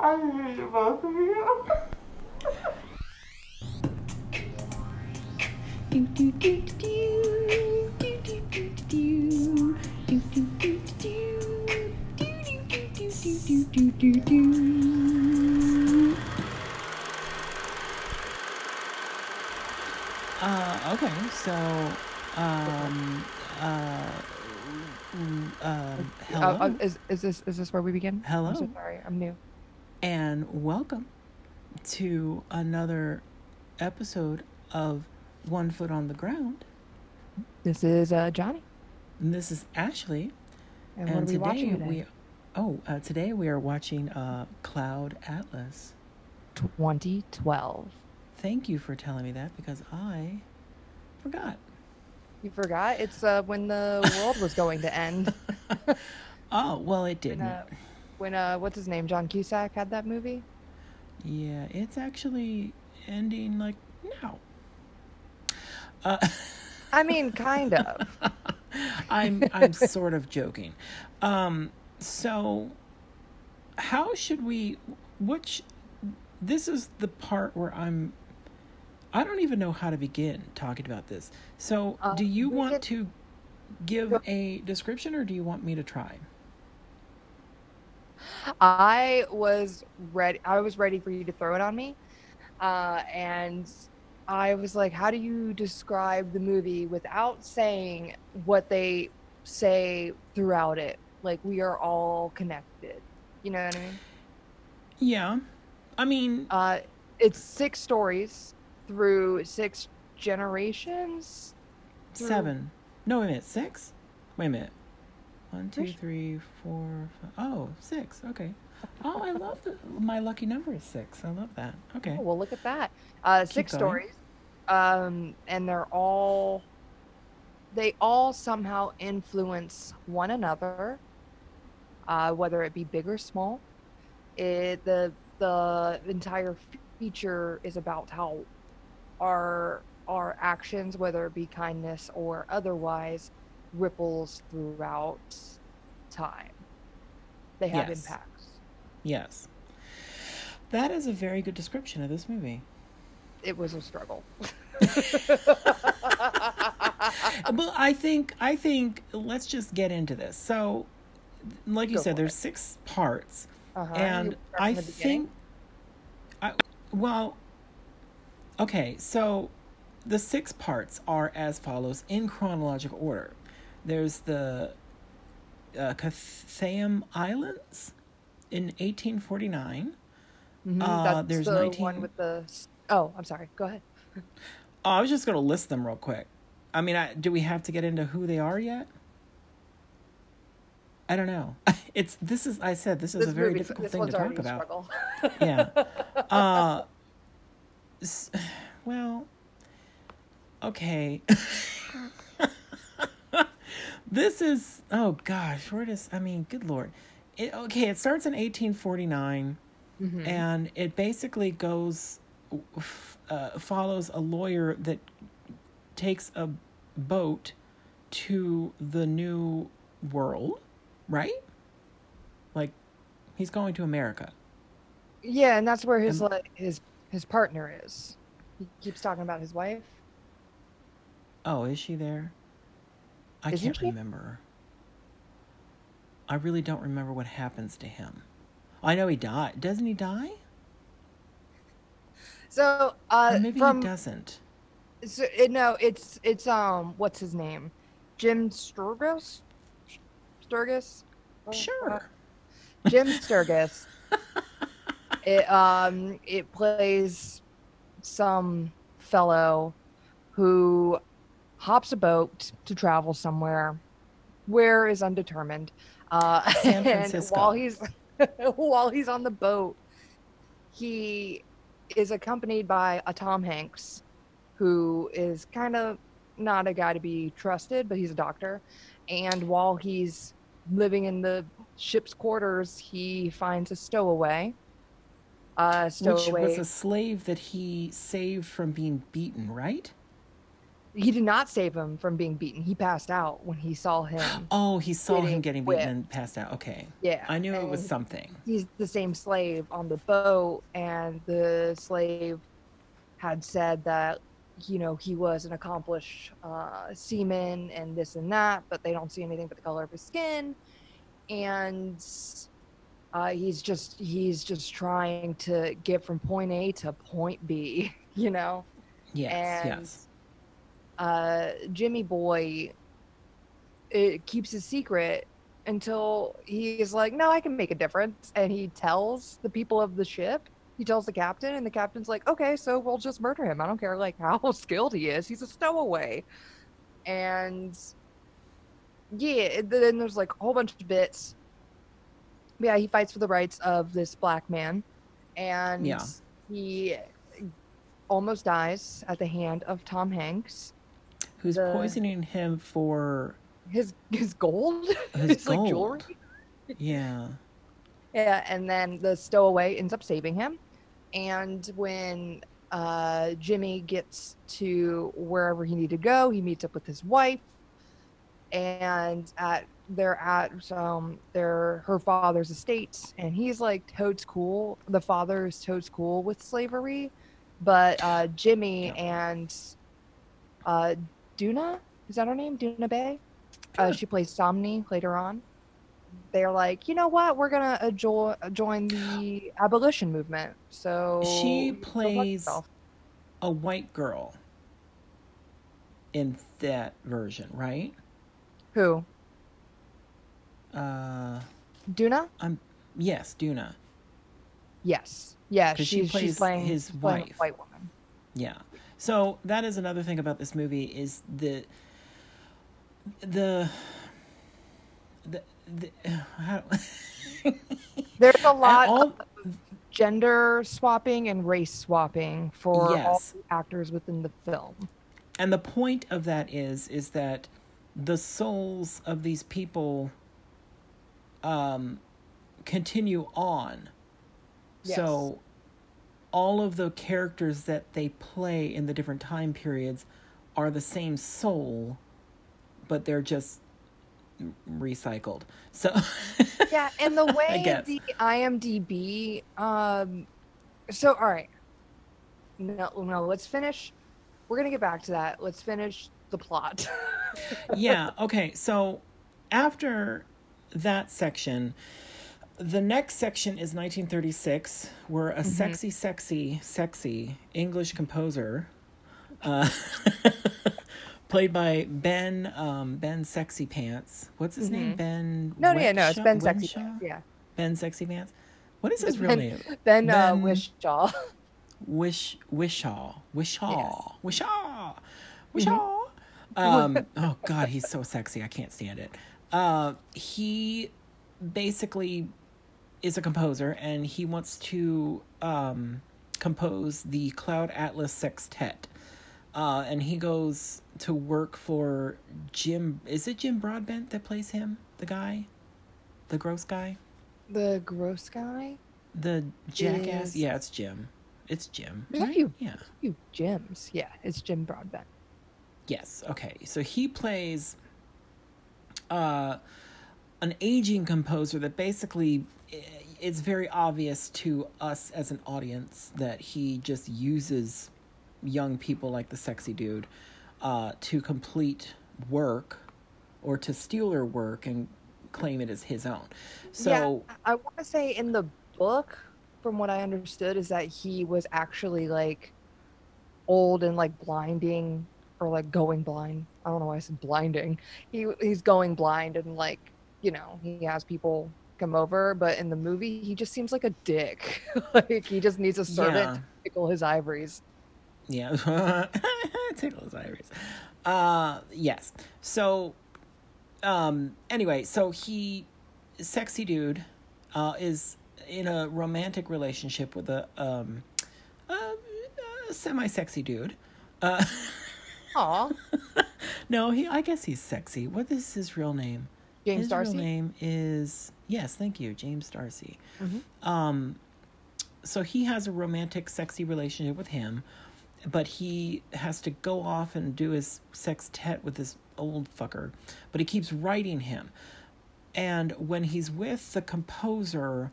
I hate both of you. Uh, okay, so, um, uh, mm, um, hello, Uh, uh, is is this is this where we begin? I'm so Hello. sorry. I'm new. And welcome to another episode of One Foot on the Ground. This is uh, Johnny. And this is Ashley, And, and what are we today watching today? we, oh, uh, today we are watching uh, Cloud Atlas. 2012. Thank you for telling me that because I forgot. You forgot? It's uh, when the world was going to end. Oh, well, it didn't. When uh, what's his name? John Cusack had that movie. Yeah, it's actually ending like now. Uh, I mean, kind of. I'm I'm sort of joking. Um, so how should we? Which this is the part where I'm. I don't even know how to begin talking about this. So, Uh, do you want could- to give a description, or do you want me to try? I was ready. I was ready for you to throw it on me, uh, and I was like, "How do you describe the movie without saying what they say throughout it? Like we are all connected. You know what I mean? Yeah, I mean, Uh, it's six stories through six generations. through- seven. No, wait a minute, six. Wait a minute. One, two, three, four, five. Oh, six. Okay. Oh, I love the my lucky number is six. I love that. Okay. Oh, well, look at that. Uh, six going. stories, um, and they're all they all somehow influence one another, uh, whether it be big or small. It the the entire feature is about how our our actions, whether it be kindness or otherwise, ripples throughout time. They have Yes. impacts. Yes. That is a very good description of this movie. It was a struggle. but I think I think let's just get into this. So, like you Go said, there's it. six parts, Uh-huh. and I from the beginning? think, I well, okay. So, the six parts are as follows in chronological order. There's the uh, Chatham Islands in 1849. Mhm, Uh, there's the 19 one with the. Oh, I'm sorry. Go ahead. Oh, I was just going to list them real quick. I mean, I, do we have to get into who they are yet? I don't know. It's this is I said this is This a very movie- difficult thing to talk about. struggle. Yeah. Uh, well, okay. This is oh gosh, where does I mean, good lord. It, okay, it starts in 1849 Mhm. and it basically goes uh, follows a lawyer that takes a boat to the new world right like he's going to america Yeah, and that's where his And- like his his partner is. He keeps talking about his wife. oh is she there i Isn't can't she? remember i really don't remember what happens to him i know he died doesn't he die So, or uh, maybe from he doesn't so, no, it's it's um, what's his name? Jim Sturgess. Sturgess. Oh, sure Jim Sturgess. it um it plays some fellow who hops a boat to travel somewhere. Where is undetermined. Uh, San and Francisco. while he's while he's on the boat, he is accompanied by a Tom Hanks, who is kind of not a guy to be trusted, but he's a doctor. And while he's living in the ship's quarters, he finds a stowaway. Uh, which was a slave that he saved from being beaten right he did not save him from being beaten. He passed out when he saw him. Oh, he saw him Getting getting beaten and passed out. Okay. Yeah, I knew it was something. He's the same slave on the boat, and the slave had said that you know he was an accomplished uh, seaman and this and that, but they don't see anything but the color of his skin, and uh, he's just he's just trying to get from point A to point B, you know. Yes, and yes. Uh, Jimmy Boy it keeps his secret until he's like, "No, I can make a difference," and he tells the people of the ship. He tells the captain, and the captain's like, "Okay, so we'll just murder him. I don't care like how skilled he is. He's a stowaway." And yeah, then there's like a whole bunch of bits. Yeah, he fights for the rights of this black man, and Yeah. he almost dies at the hand of Tom Hanks. Who's the- poisoning him for His his gold, His like gold. jewelry. yeah. Yeah, and then the stowaway ends up saving him. And when uh, Jimmy gets to wherever he need to go, he meets up with his wife, and at they're at um their her father's estate, and he's like totes cool. The father is totes cool with slavery, but uh, Jimmy Yeah. and uh, Doona is that her name? Doona Bae. Uh, she plays Somni later on they're like, you know what, we're gonna uh, jo- join the abolition movement. So She plays a white girl in that version, right? who Uh Doona? I'm yes, Doona. Yes, yeah, she she's plays she's playing his she's playing a wife. white woman. Yeah. So that is another thing about this movie is the the the, the how, There's a lot all- of gender swapping and race swapping for all the actors within the film. and the point of that is is that the souls of these people um continue on. So all of the characters that they play in the different time periods are the same soul but they're just recycled so Yeah, and the way guess. the IMDb um so all right. No no, let's finish. We're gonna get back to that. Let's finish the plot. yeah okay so after that section the next section is 1936 where a sexy sexy sexy english composer uh, played by ben um, ben sexy pants what's his name Mhm. ben No, yeah, no, it's? Ben Sexy. Wenshaw? Yeah, ben sexy pants what is his real name Ben, uh, Ben- Whishaw. Wish Whishaw Whishaw Yes. Whishaw Whishaw. Um, oh God, he's so sexy. I can't stand it. Uh, he basically is a composer, and he wants to um, compose the Cloud Atlas Sextet. Uh, and he goes to work for Jim. Is it Jim Broadbent that plays him? The guy, the gross guy, The gross guy. the jackass. Is- Yeah, it's Jim. It's Jim. Right? few- Yeah. You Jims. Yeah, it's Jim Broadbent. Yes. Okay. So he plays uh, an aging composer that basically it's very obvious to us as an audience that he just uses young people like the sexy dude uh, to complete work or to steal her work and claim it as his own. So yeah, I want to say in the book, from what I understood, is that he was actually like old and like blinding or like going blind. I don't know why I said blinding. He he's going blind and like you know he has people come over, but in the movie he just seems like a dick. like he just needs a servant Yeah. to tickle his ivories. Yeah. Tickle his ivories. Uh yes. So um anyway, so he sexy dude uh is in a romantic relationship with a um a, a semi-sexy dude. Uh Aw, no, he I guess he's sexy. What is his real name? James his D'Arcy. real name is yes, thank you, James D'Arcy. Mhm. Um, so he has a romantic, sexy relationship with him, but he has to go off and do his sextet with this old fucker. But he keeps writing him. And when he's with the composer,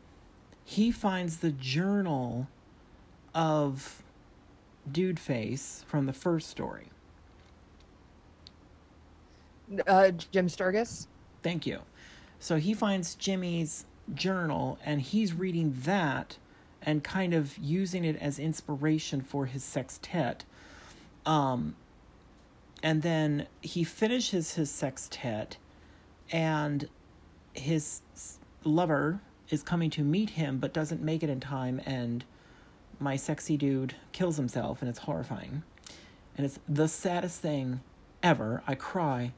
he finds the journal of Dude Face from the first story. Uh, Jim Sturgess. Thank you. So he finds Jimmy's journal and he's reading that and kind of using it as inspiration for his sextet. Um, and then he finishes his sextet and his lover is coming to meet him but doesn't make it in time and my sexy dude kills himself and it's horrifying and it's the saddest thing ever i cry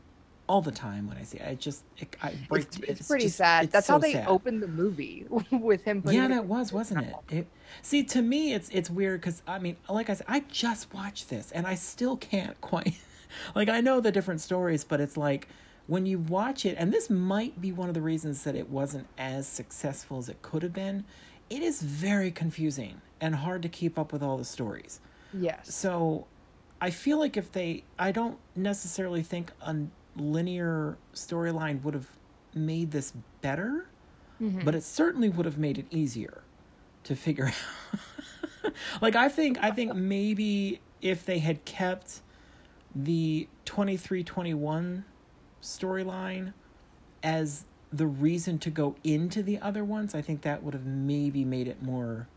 all the time when i see it i just it, i break It's, it's, pretty sad. it's That's so how they sad. opened the movie with him. yeah that was wasn't it, it see to me it's it's weird because i mean like i said i just watched this and i still can't quite like i know the different stories but it's like when you watch it and this might be one of the reasons that it wasn't as successful as it could have been it is very confusing and hard to keep up with all the stories Yes. so I feel like if they, I don't necessarily think a linear storyline would have made this better, Mhm. but it certainly would have made it easier to figure out. like I think, I think maybe if they had kept the 2321 storyline as the reason to go into the other ones, I think that would have maybe made it more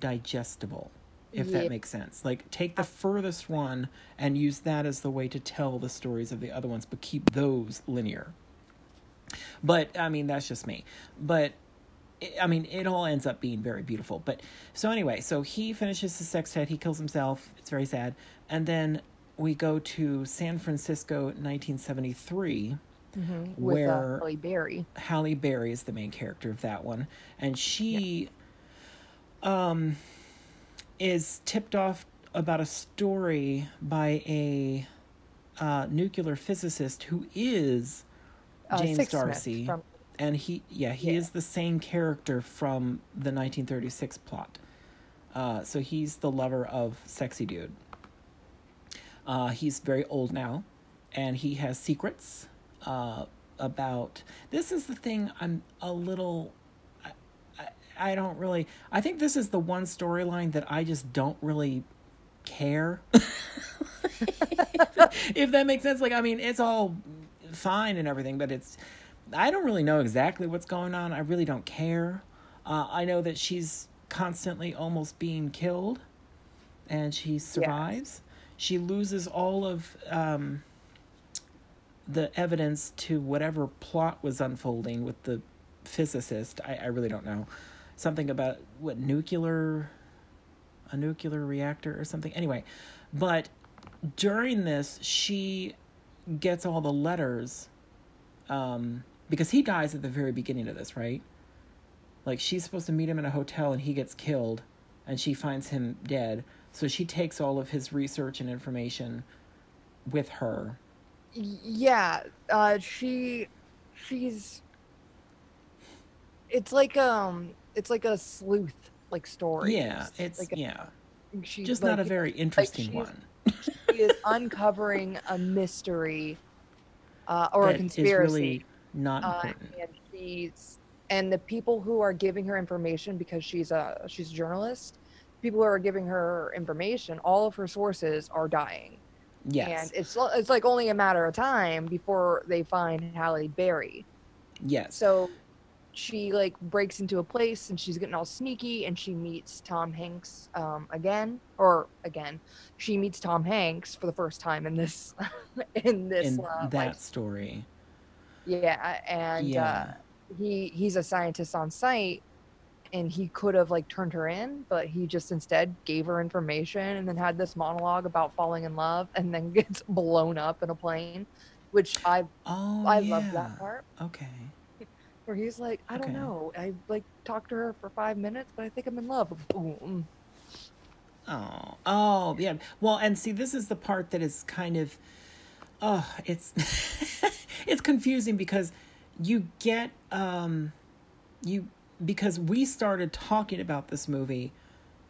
digestible, if Yeah. that makes sense. Like, take the furthest one and use that as the way to tell the stories of the other ones, but keep those linear. But, I mean, that's just me. But, I- mean, it all ends up being very beautiful. But, so anyway, so he finishes his sextet, he kills himself. It's very sad. And then we go to San Francisco, 1973 Mhm. With where- uh, Halle Berry. Halle Berry is the main character of that one, and she um is tipped off about a story by a uh, nuclear physicist who is Uh, James D'Arcy, From, and he yeah he Yeah. is the same character from the 1936 plot. Uh, so he's the lover of sexy dude. Uh, he's very old now, and he has secrets uh, about. This is the thing I'm a little. I, don't really. I think this is the one storyline that I just don't really care. if that makes sense. Like, I mean, it's all fine and everything, but it's. I don't really know exactly what's going on. I really don't care. Uh, I know that she's constantly almost being killed, and she survives. She loses all of um, the evidence to whatever plot was unfolding with the physicist. I, I really don't know. Something about what nuclear, a nuclear reactor or something. Anyway, but during this, she gets all the letters um, because he dies at the very beginning of this, right? Like she's supposed to meet him in a hotel and he gets killed and she finds him dead. So she takes all of his research and information with her. Yeah, uh, she, she's. It's like um, it's like a sleuth like story. Yeah, it's like a, yeah, she's just not a very interesting she's- one. she is uncovering a mystery uh, or a that is conspiracy. really not uh, important. and she's and the people who are giving her information because she's a she's a journalist people who are giving her information all of her sources are dying yes, and it's it's like only a matter of time before they find Halle Berry yes. so she like breaks into a place and she's getting all sneaky and she meets Tom Hanks um, again or again she meets Tom Hanks for the first time in this in this in uh, that like, story, yeah and yeah, uh, he he's a scientist on site and he could have like turned her in but he just instead gave her information and then had this monologue about falling in love and then gets blown up in a plane which i oh, i yeah. love that part. Okay, where he's like i don't Okay. know i like talked to her for five minutes but i think i'm in love boom Oh, oh, yeah. Well, and see, this is the part that is kind of, oh, it's, it's confusing because you get, um, you because we started talking about this movie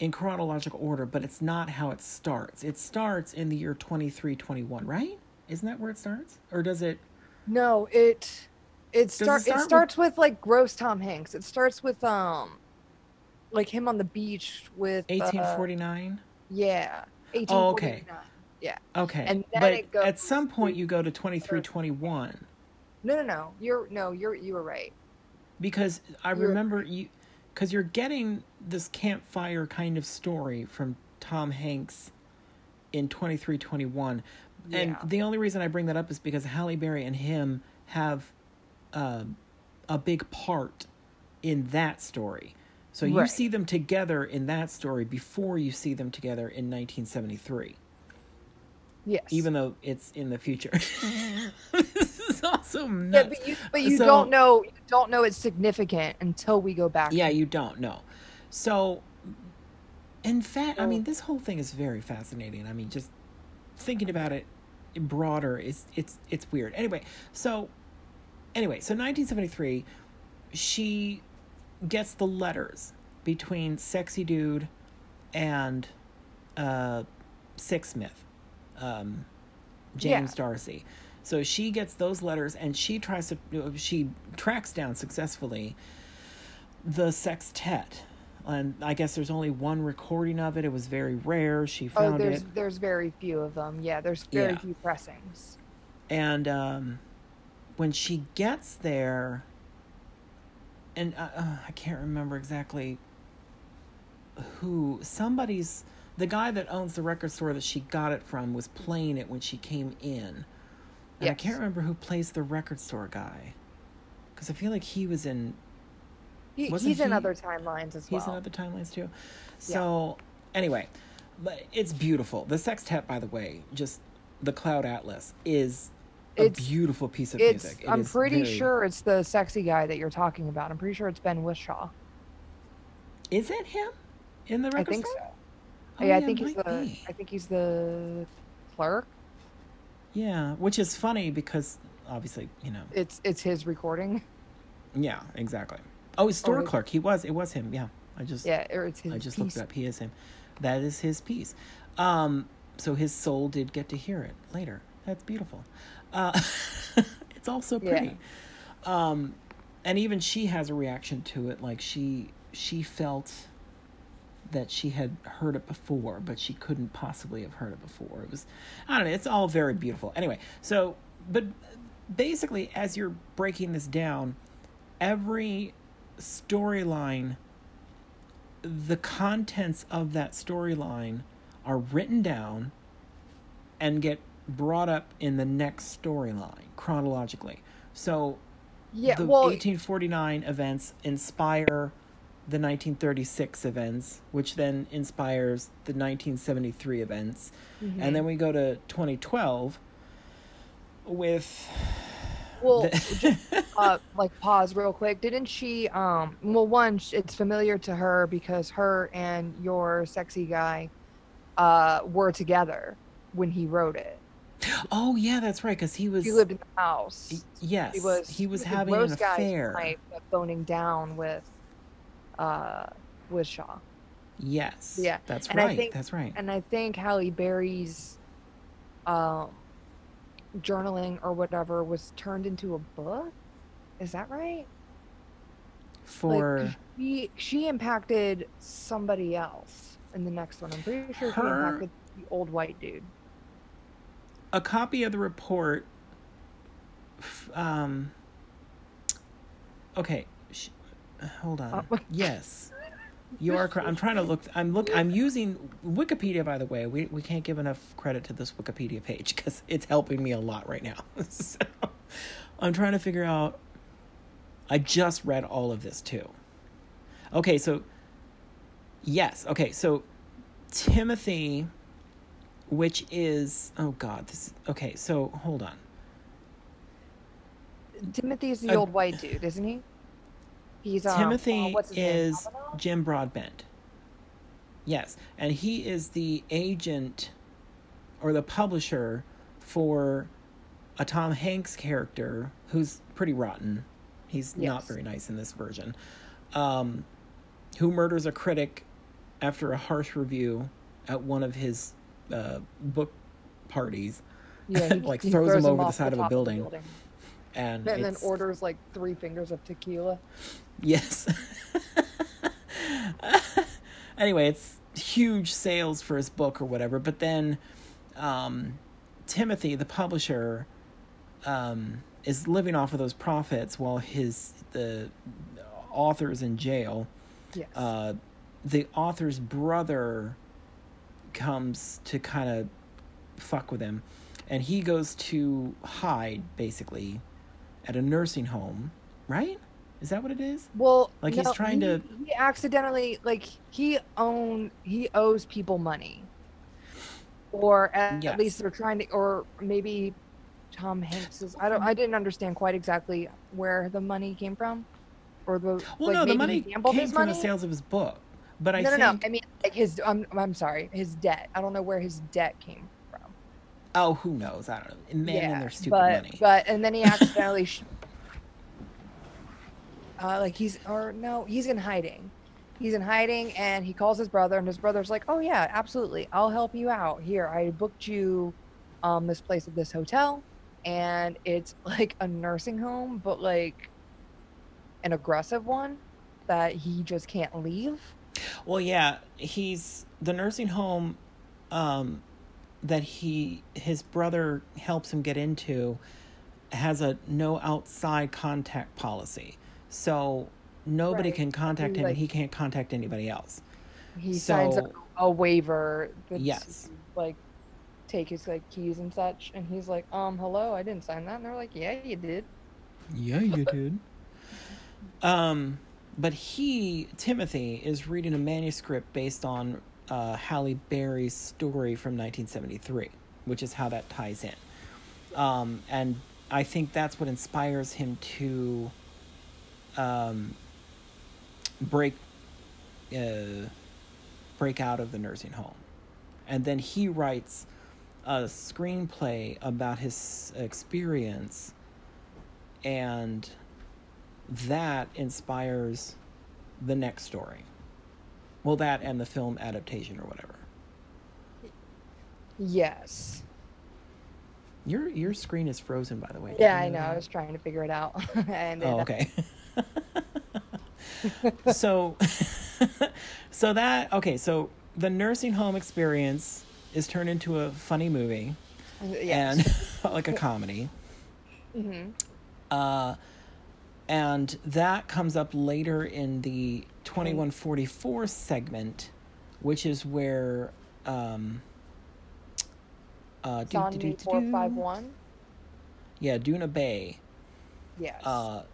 in chronological order, but it's not how it starts. It starts in the year 2321, right? Isn't that where it starts? Or does it No, it it start, start it starts with... like gross Tom Hanks. It starts with um like him on the beach with uh, 1849? yeah. Oh, okay. Yeah. okay. and then but it at some point you go to 2321 No, no, no. You're no, you're you were right. because I You're- remember you cuz you're getting this campfire kind of story from Tom Hanks in 2321. And Yeah. the only reason I bring that up is because Halle Berry and him have um, a big part in that story. So you Right. see them together in that story before you see them together in 1973, Yes. even though it's in the future. this is also yeah, nuts. but you but you So- don't know you don't know it's significant until we go back. Yeah, you don't know. So, in fact, I mean, this whole thing is very fascinating. I mean, just thinking about it broader is it's it's weird. Anyway, so anyway, so 1973, she gets the letters between Sexy Dude and uh, Sixsmith, um, James Yeah. D'Arcy. So she gets those letters and she tries to she tracks down successfully the sextet. And I guess there's only one recording of it. It was very rare. She Oh, found there's it. there's very few of them. Yeah, there's very Yeah. few pressings. and um, when she gets there, and uh, uh, I can't remember exactly who somebody's the guy that owns the record store that she got it from was playing it when she came in, and I can't remember who plays the record store guy, because I feel like he was in He, he's in other timelines as well. He's in other timelines too. So anyway, but it's beautiful. The sextet, by the way, just the Cloud Atlas is a It's- beautiful piece of it's music. It I'm pretty very- sure it's the sexy guy that you're talking about. I'm pretty sure it's Ben Whishaw. Is it him in the record? I think store? so. Oh, yeah, I think he's the be. I think he's the clerk. Yeah, which is funny because obviously, you know. It's it's his recording. Yeah, exactly. Oh, he's store Or- clerk. He was. It was him. Yeah, I just. Yeah, it's his I just piece. looked it up. He is him. That is his piece. Um, so his soul did get to hear it later. That's beautiful. Uh, it's also Yeah. pretty. Um, and even she has a reaction to it. Like she she felt that she had heard it before, but she couldn't possibly have heard it before. It was I don't know. It's all very beautiful. Anyway, so but basically, as you're breaking this down, every storyline the contents of that storyline are written down and get brought up in the next storyline chronologically. So Yeah, the well, 1849 events inspire the 1936 events, which then inspires the 1973 events. Mm-hmm. And then we go to 2012 with well, the- uh, like pause real quick. Didn't she? Um, well, one, it's familiar to her because her and your sexy guy, uh, were together when he wrote it. Oh yeah, that's right cuz he was he lived in the house. yes, He was he was the having an affair. but phoning down with, uh, with Shaw. Yes. Yeah, That's and right. think- that's right. and I think Halle Berry's um, journaling or whatever was turned into a book. Is that right? For like, she she impacted somebody else in the next one. I'm pretty sure she Her- impacted the old white dude. A copy of the report um okay sh- hold on. Uh, yes. You are correct i'm trying to look i'm look i'm using wikipedia by the way. We, we can't give enough credit to this wikipedia page because it's helping me a lot right now. So i'm trying to figure out i just read all of this too. Okay so yes okay so timothy which is oh god this okay so hold on. Timothy's the Uh, old white dude, isn't he? He's um, timothy uh, what's his name? is jim broadbent. Yes and he is the agent or the publisher for a tom hanks character who's pretty rotten. He's not very nice in this version. Um, who murders a critic after a harsh review at one of his uh, book parties, Yeah, he- like he throws him over the off side of a top building. and, and then orders like three fingers of tequila. Yes. anyway, it's huge sales for his book or whatever, but then um, Timothy, the publisher, um, is living off of those profits while his the author is in jail. Yes. Uh, the author's brother comes to kind of fuck with him, and he goes to hide basically at a nursing home, right? Is that what it is? Well, Like, he's trying he- to- He accidentally like he own he owes people money, or at, Yes. at least they're trying to, or maybe Tom Hanks is. I don't. I didn't understand quite exactly where the money came from, or the Well, like, no, the money came from money. the sales of his book, but I no, no, think no. I mean, like his. I'm, I'm sorry, his debt. I don't know where his debt came from. oh, who knows? I don't know. Men and their stupid but, money. But and then he accidentally, sh- uh, like he's or no, he's in hiding. He's in hiding, and he calls his brother, and his brother's like, "Oh yeah, absolutely, I'll help you out. Here, I booked you, um, this place at this hotel, and it's like a nursing home, but like an aggressive one that he just can't leave. Well, yeah, he's the nursing home um, that he his brother helps him get into has a no outside contact policy, so nobody Right. can contact He, him, and he can't contact anybody else. He signs a, a waiver. That's, Yes. Like, take his like keys and such, and he's like, "Um, hello, I didn't sign that." And they're like, "Yeah, you did." Yeah, you did. Um, but he, Timothy, is reading a manuscript based on uh, Halle Berry's story from 1973, which is how that ties in. Um, and I think that's what inspires him to um, break uh, break out of the nursing home. And then he writes a screenplay about his experience and that inspires the next story. Well, that and the film adaptation or whatever. Yes. Your your screen is frozen, by the way. Yeah, I know. I was trying to figure it out, and Oh, okay. so, so that okay. So the nursing home experience is turned into a funny movie yes. and like a comedy. hmm Uh, and that comes up later in the 2144 segment, which is where. Um, uh, do- do- do- do- four do. one. Yeah, Doona Bae. Yes. Uh,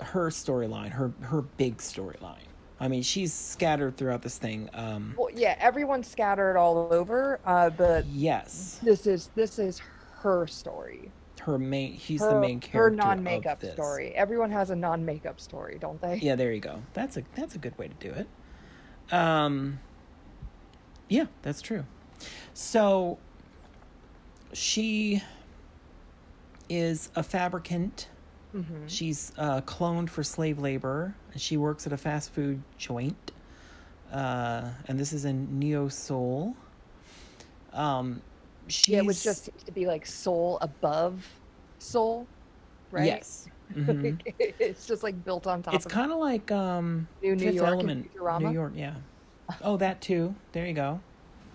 her storyline, her her big storyline. I mean, she's scattered throughout this thing. Um, well, yeah, everyone's scattered all over, uh, but yes, this is this is her story. Her main. He's her, the main character. her non-makeup story. Everyone has a non-makeup story, don't they? Yeah, there you go. That's a that's a good way to do it. Um Yeah, that's true. So she is a fabricant. hmm She's uh, cloned for slave labor. She works at a fast food joint. Uh, and this is in Neo Seoul. Um, she's, Yeah, which just seems to be like Seoul above Seoul, right? Yes. Mhm. it's just like built on top It's of kind of like um, New New York Element, New York, yeah. Oh, that too. There you go.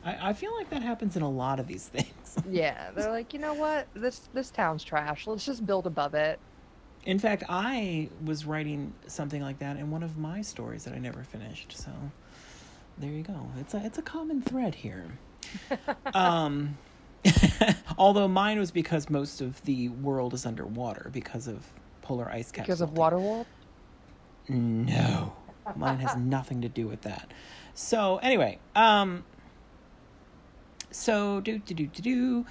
I, I feel like that happens in a lot of these things. Yeah, they're like, you know what? This this town's trash. Let's just build above it. In fact, I was writing something like that in one of my stories that I never finished. So there you go. It's a it's a common thread here. um, although mine was because most of the world is underwater because of polar ice caps. Because of water Waterworld? No, mine has nothing to do with that. So anyway, um, so do do do do do.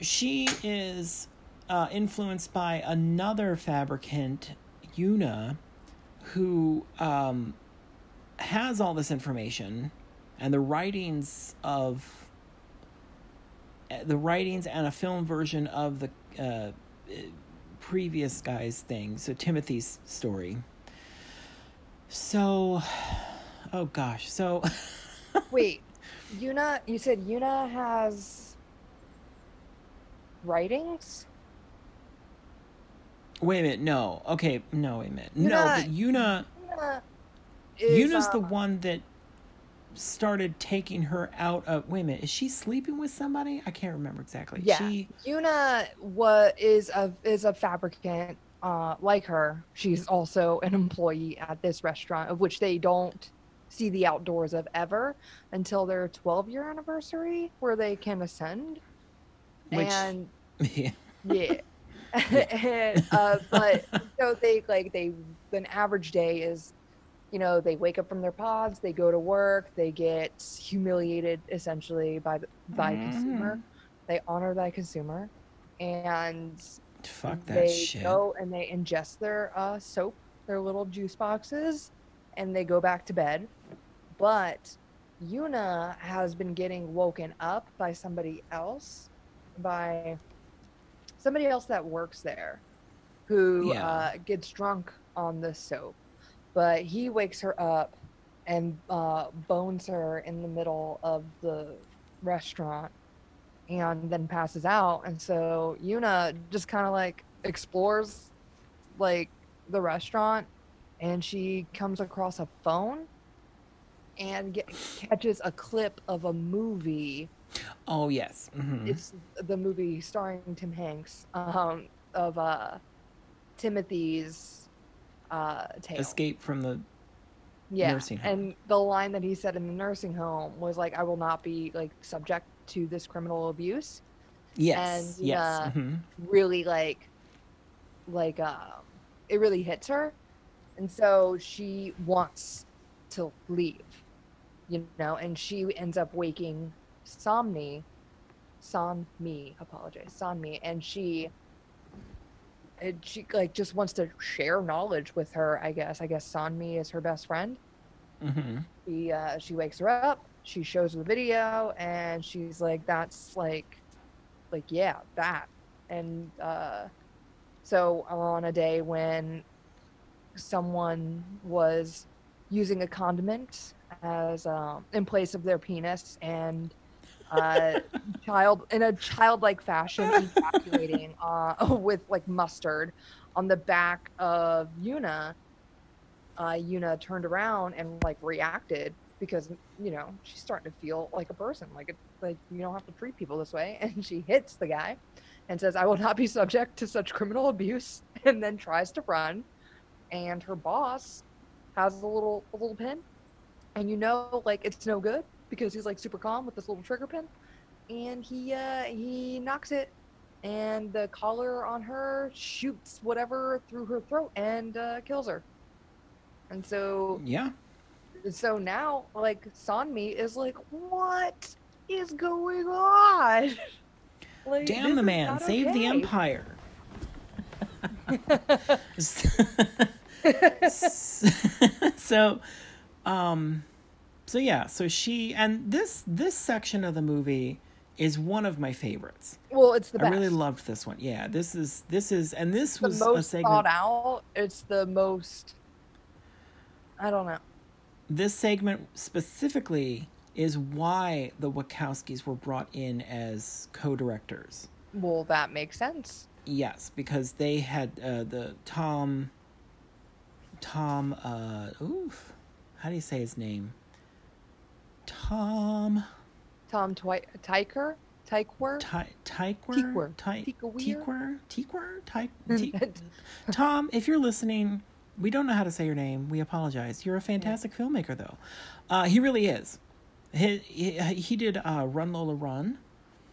She is uh, influenced by another fabricant, Yoona, who um, has all this information and the writings of the writings and a film version of the uh, previous guy's thing. So Timothy's story. So, oh gosh, so Wait, Yoona, you said Yoona has writings? Wait a minute. No. Okay. No. Wait a minute. no. But Yoona. Yoona is, Yoona's the uh, one that started taking her out of. Wait a minute. Is she sleeping with somebody? I can't remember exactly. Yeah. She. Yoona what is a is a fabricant uh like her. She's also an employee at this restaurant of which they don't see the outdoors of ever until their 12 year anniversary where they can ascend. Which- and Yeah. yeah. and, uh, but so they like they an average day is you know they wake up from their pods they go to work they get humiliated essentially by the by Mm. consumer they honor thy consumer and Fuck that they shit. go and they ingest their uh, soap their little juice boxes and they go back to bed but Yoona has been getting woken up by somebody else by somebody else that works there who Yeah. uh, gets drunk on the soap but he wakes her up and uh, bones her in the middle of the restaurant and then passes out and so Yoona just kind of like explores like the restaurant and she comes across a phone and get, catches a clip of a movie Oh yes. Mhm. it's the movie starring Tim Hanks um, of uh, Timothy's uh, tale. Escape from the. yeah. nursing home. And the line that he said in the nursing home was like, "I will not be like subject to this criminal abuse." Yes. And, yes. uh, mhm. Really like, like um, it really hits her, and so she wants to leave, you know, and she ends up waking Somni, Sonmi, apologize, Sonmi, and she. And she like just wants to share knowledge with her. I guess. I guess Sonmi is her best friend. Mhm. she uh, she wakes her up she shows her the video and she's like that's like like yeah that and uh so on a day when someone was using a condiment as um in place of their penis and uh child in a childlike fashion evacuating uh with like mustard on the back of Yoona. Uh, Yoona turned around and like reacted because you know she's starting to feel like a person, like it, like you don't have to treat people this way, and she hits the guy and says, "I will not be subject to such criminal abuse," and then tries to run, and her boss has a little a little pin, and you know like it's no good because he's like super calm with this little trigger pin, and he uh, he knocks it. And the collar on her shoots whatever through her throat and uh, kills her. And so Yeah. so now like Sonmi is like, what is going on? Like, Damn the man! Save the empire. so, um, so yeah. So she and this this section of the movie is one of my favorites. Well, it's the I really loved this one. Yeah, this is this is and this the was a most segment. thought out. It's the most. I don't know. this segment specifically is why the Wachowskis were brought in as co-directors. Well, that makes sense. Yes, because they had uh, the Tom. Tom. Uh, oof. How do you say his name? Tom. Tom Twi- Tyker, Tyker. Ty- Tykwer? Teakwer. Ty- Teakweer? Teakwer? Teakwer? Ty- Te- Tom, if you're listening, we don't know how to say your name. We apologize. You're a fantastic filmmaker, though. Uh, he really is. He, he, he did uh, Run Lola Run,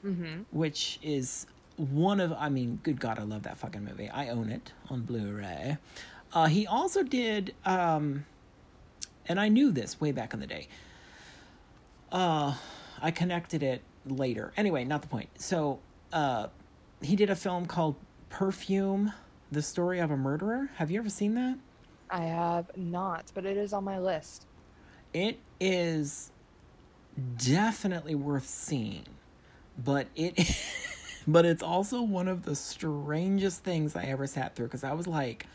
mm-hmm. which is one of, I mean, good God, I love that fucking movie. I own it on Blu ray. Uh, he also did, um, and I knew this way back in the day. Uh, I connected it later. Anyway, not the point. So, uh, he did a film called Perfume, The Story of a Murderer. Have you ever seen that? I have not, but it is on my list. It is definitely worth seeing, but it but it's also one of the strangest things I ever sat through because I was like,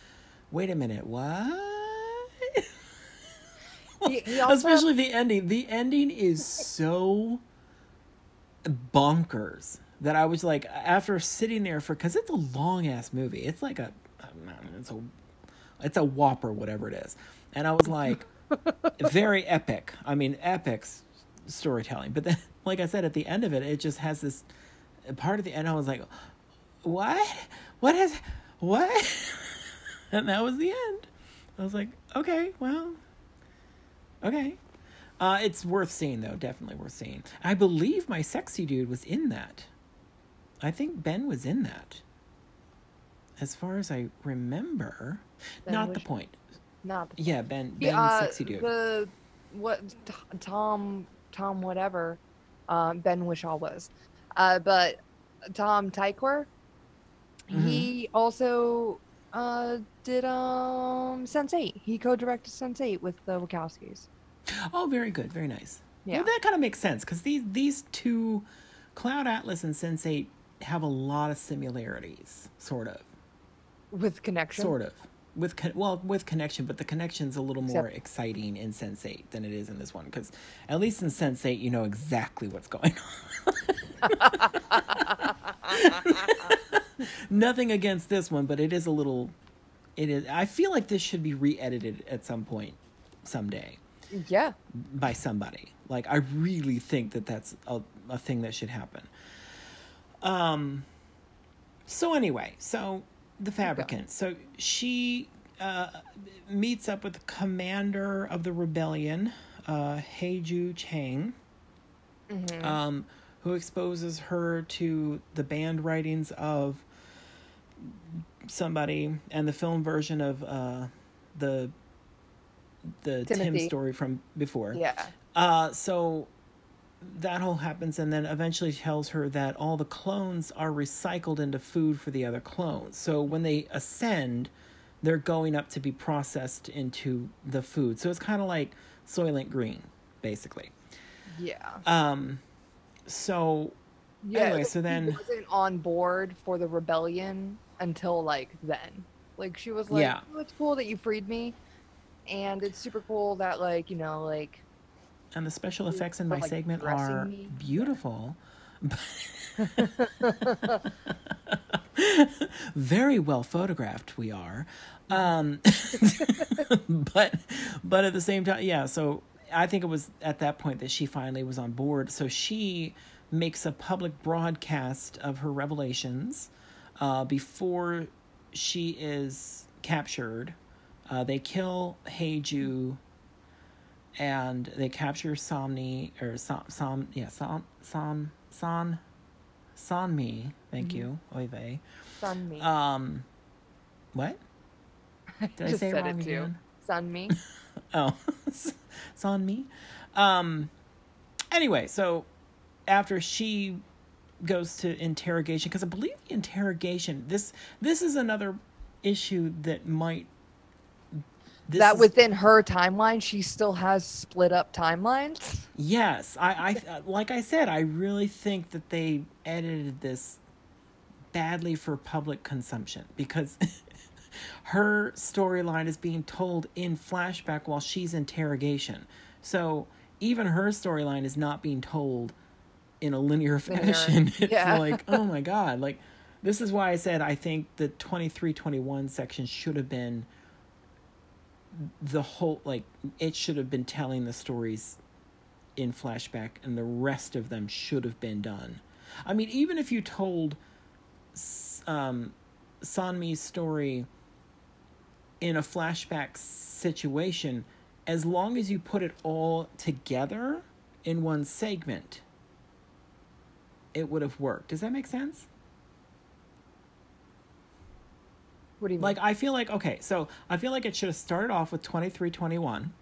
wait a minute, what? He- also- Especially the ending. The ending is so bonkers that I was like, after sitting there for, because it's a long ass movie. It's like a, it's a, it's a whopper, whatever it is. And I was like, very epic. I mean, epic storytelling. But then, like I said, at the end of it, it just has this part of the end. I was like, what? What is, what? and that was the end. I was like, okay, well, okay. Uh, it's worth seeing, though. Definitely worth seeing. I believe my sexy dude was in that. I think Ben was in that. As far as I remember, Ben not the point. Not the Yeah, Ben. Ben, uh, sexy dude. The what Tom Tom whatever um, Ben Whishaw was, uh, but Tom Tykwer, Mm-hmm. he also uh, did um Sense8. He co-directed Sense8 with the Wachowskis. Oh, very good, very nice. Yeah. Well, that kind of makes sense because these these two, Cloud Atlas and Sense8, have a lot of similarities, sort of, With connection. sort of. With con- well, with connection, but the connection's a little more Except- exciting in Sense8 than it is in this one because at least in Sense8 you know exactly what's going on. Nothing against this one, but it is a little. It is. I feel like this should be re-edited at some point, someday. Yeah. by somebody. Like I really think that that's a, a thing that should happen. Um. So anyway, so the fabricant. So she uh, meets up with the commander of the rebellion, uh, Hae-Joo Chang, Mhm. um, who exposes her to the banned writings of somebody and the film version of uh, the the Tim story from before. Yeah. Uh, so that whole happens, and then eventually tells her that all the clones are recycled into food for the other clones. So when they ascend, they're going up to be processed into the food. So it's kind of like Soylent Green, basically. Yeah. Um, so Yeah. Anyway, so then- wasn't on board for the rebellion until like then. Like she was like, Yeah. oh, "It's cool that you freed me, and it's super cool that like you know like and the special effects in my like, segment are me. beautiful. Very well photographed we are. Um, but but at the same time, yeah, so I think it was at that point that she finally was on board. So she makes a public broadcast of her revelations uh, before she is captured. Uh, they kill Hae-Joo and they capture Somni or Som, Som yeah Som Som Son Sonmi. Thank you, Oy vey. sun me, Um, what did I Just say it said it wrong too. again? sun me. Oh, it's on me. Um, anyway, so after she goes to interrogation, because I believe the interrogation this this is another issue that might this that is- within her timeline, she still has split up timelines. yes I I like I said I really think that they edited this badly for public consumption because her storyline is being told in flashback while she's interrogation. So even her storyline is not being told in a linear Linear, fashion. It's yeah. like, oh my god, like this is why I said I think the 2321 section should have been the whole like it should have been telling the stories in flashback and the rest of them should have been done. I mean even if you told um Sonmi's story in a flashback situation, as long as you put it all together in one segment, it would have worked. Does that make sense? What do you mean? Like I feel like okay, so I feel like it should have started off with 2321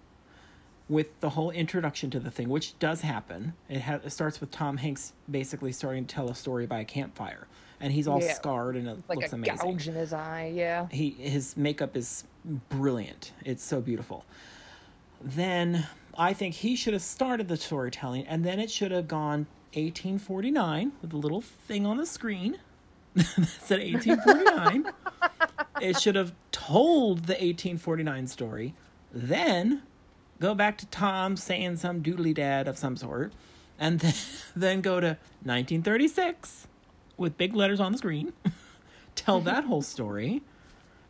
with the whole introduction to the thing, which does happen. It, ha- it starts with Tom Hanks basically starting to tell a story by a campfire, and he's all Yeah. scarred and it like looks a amazing. gouge in his eye. Yeah. he his makeup is brilliant. It's so beautiful. Then I think he should have started the storytelling, and then it should have gone 1849 with a little thing on the screen that said 1849. it should have told the 1849 story, then go back to Tom saying some doodly dad of some sort, and then, then go to 1936 with big letters on the screen, tell that whole story,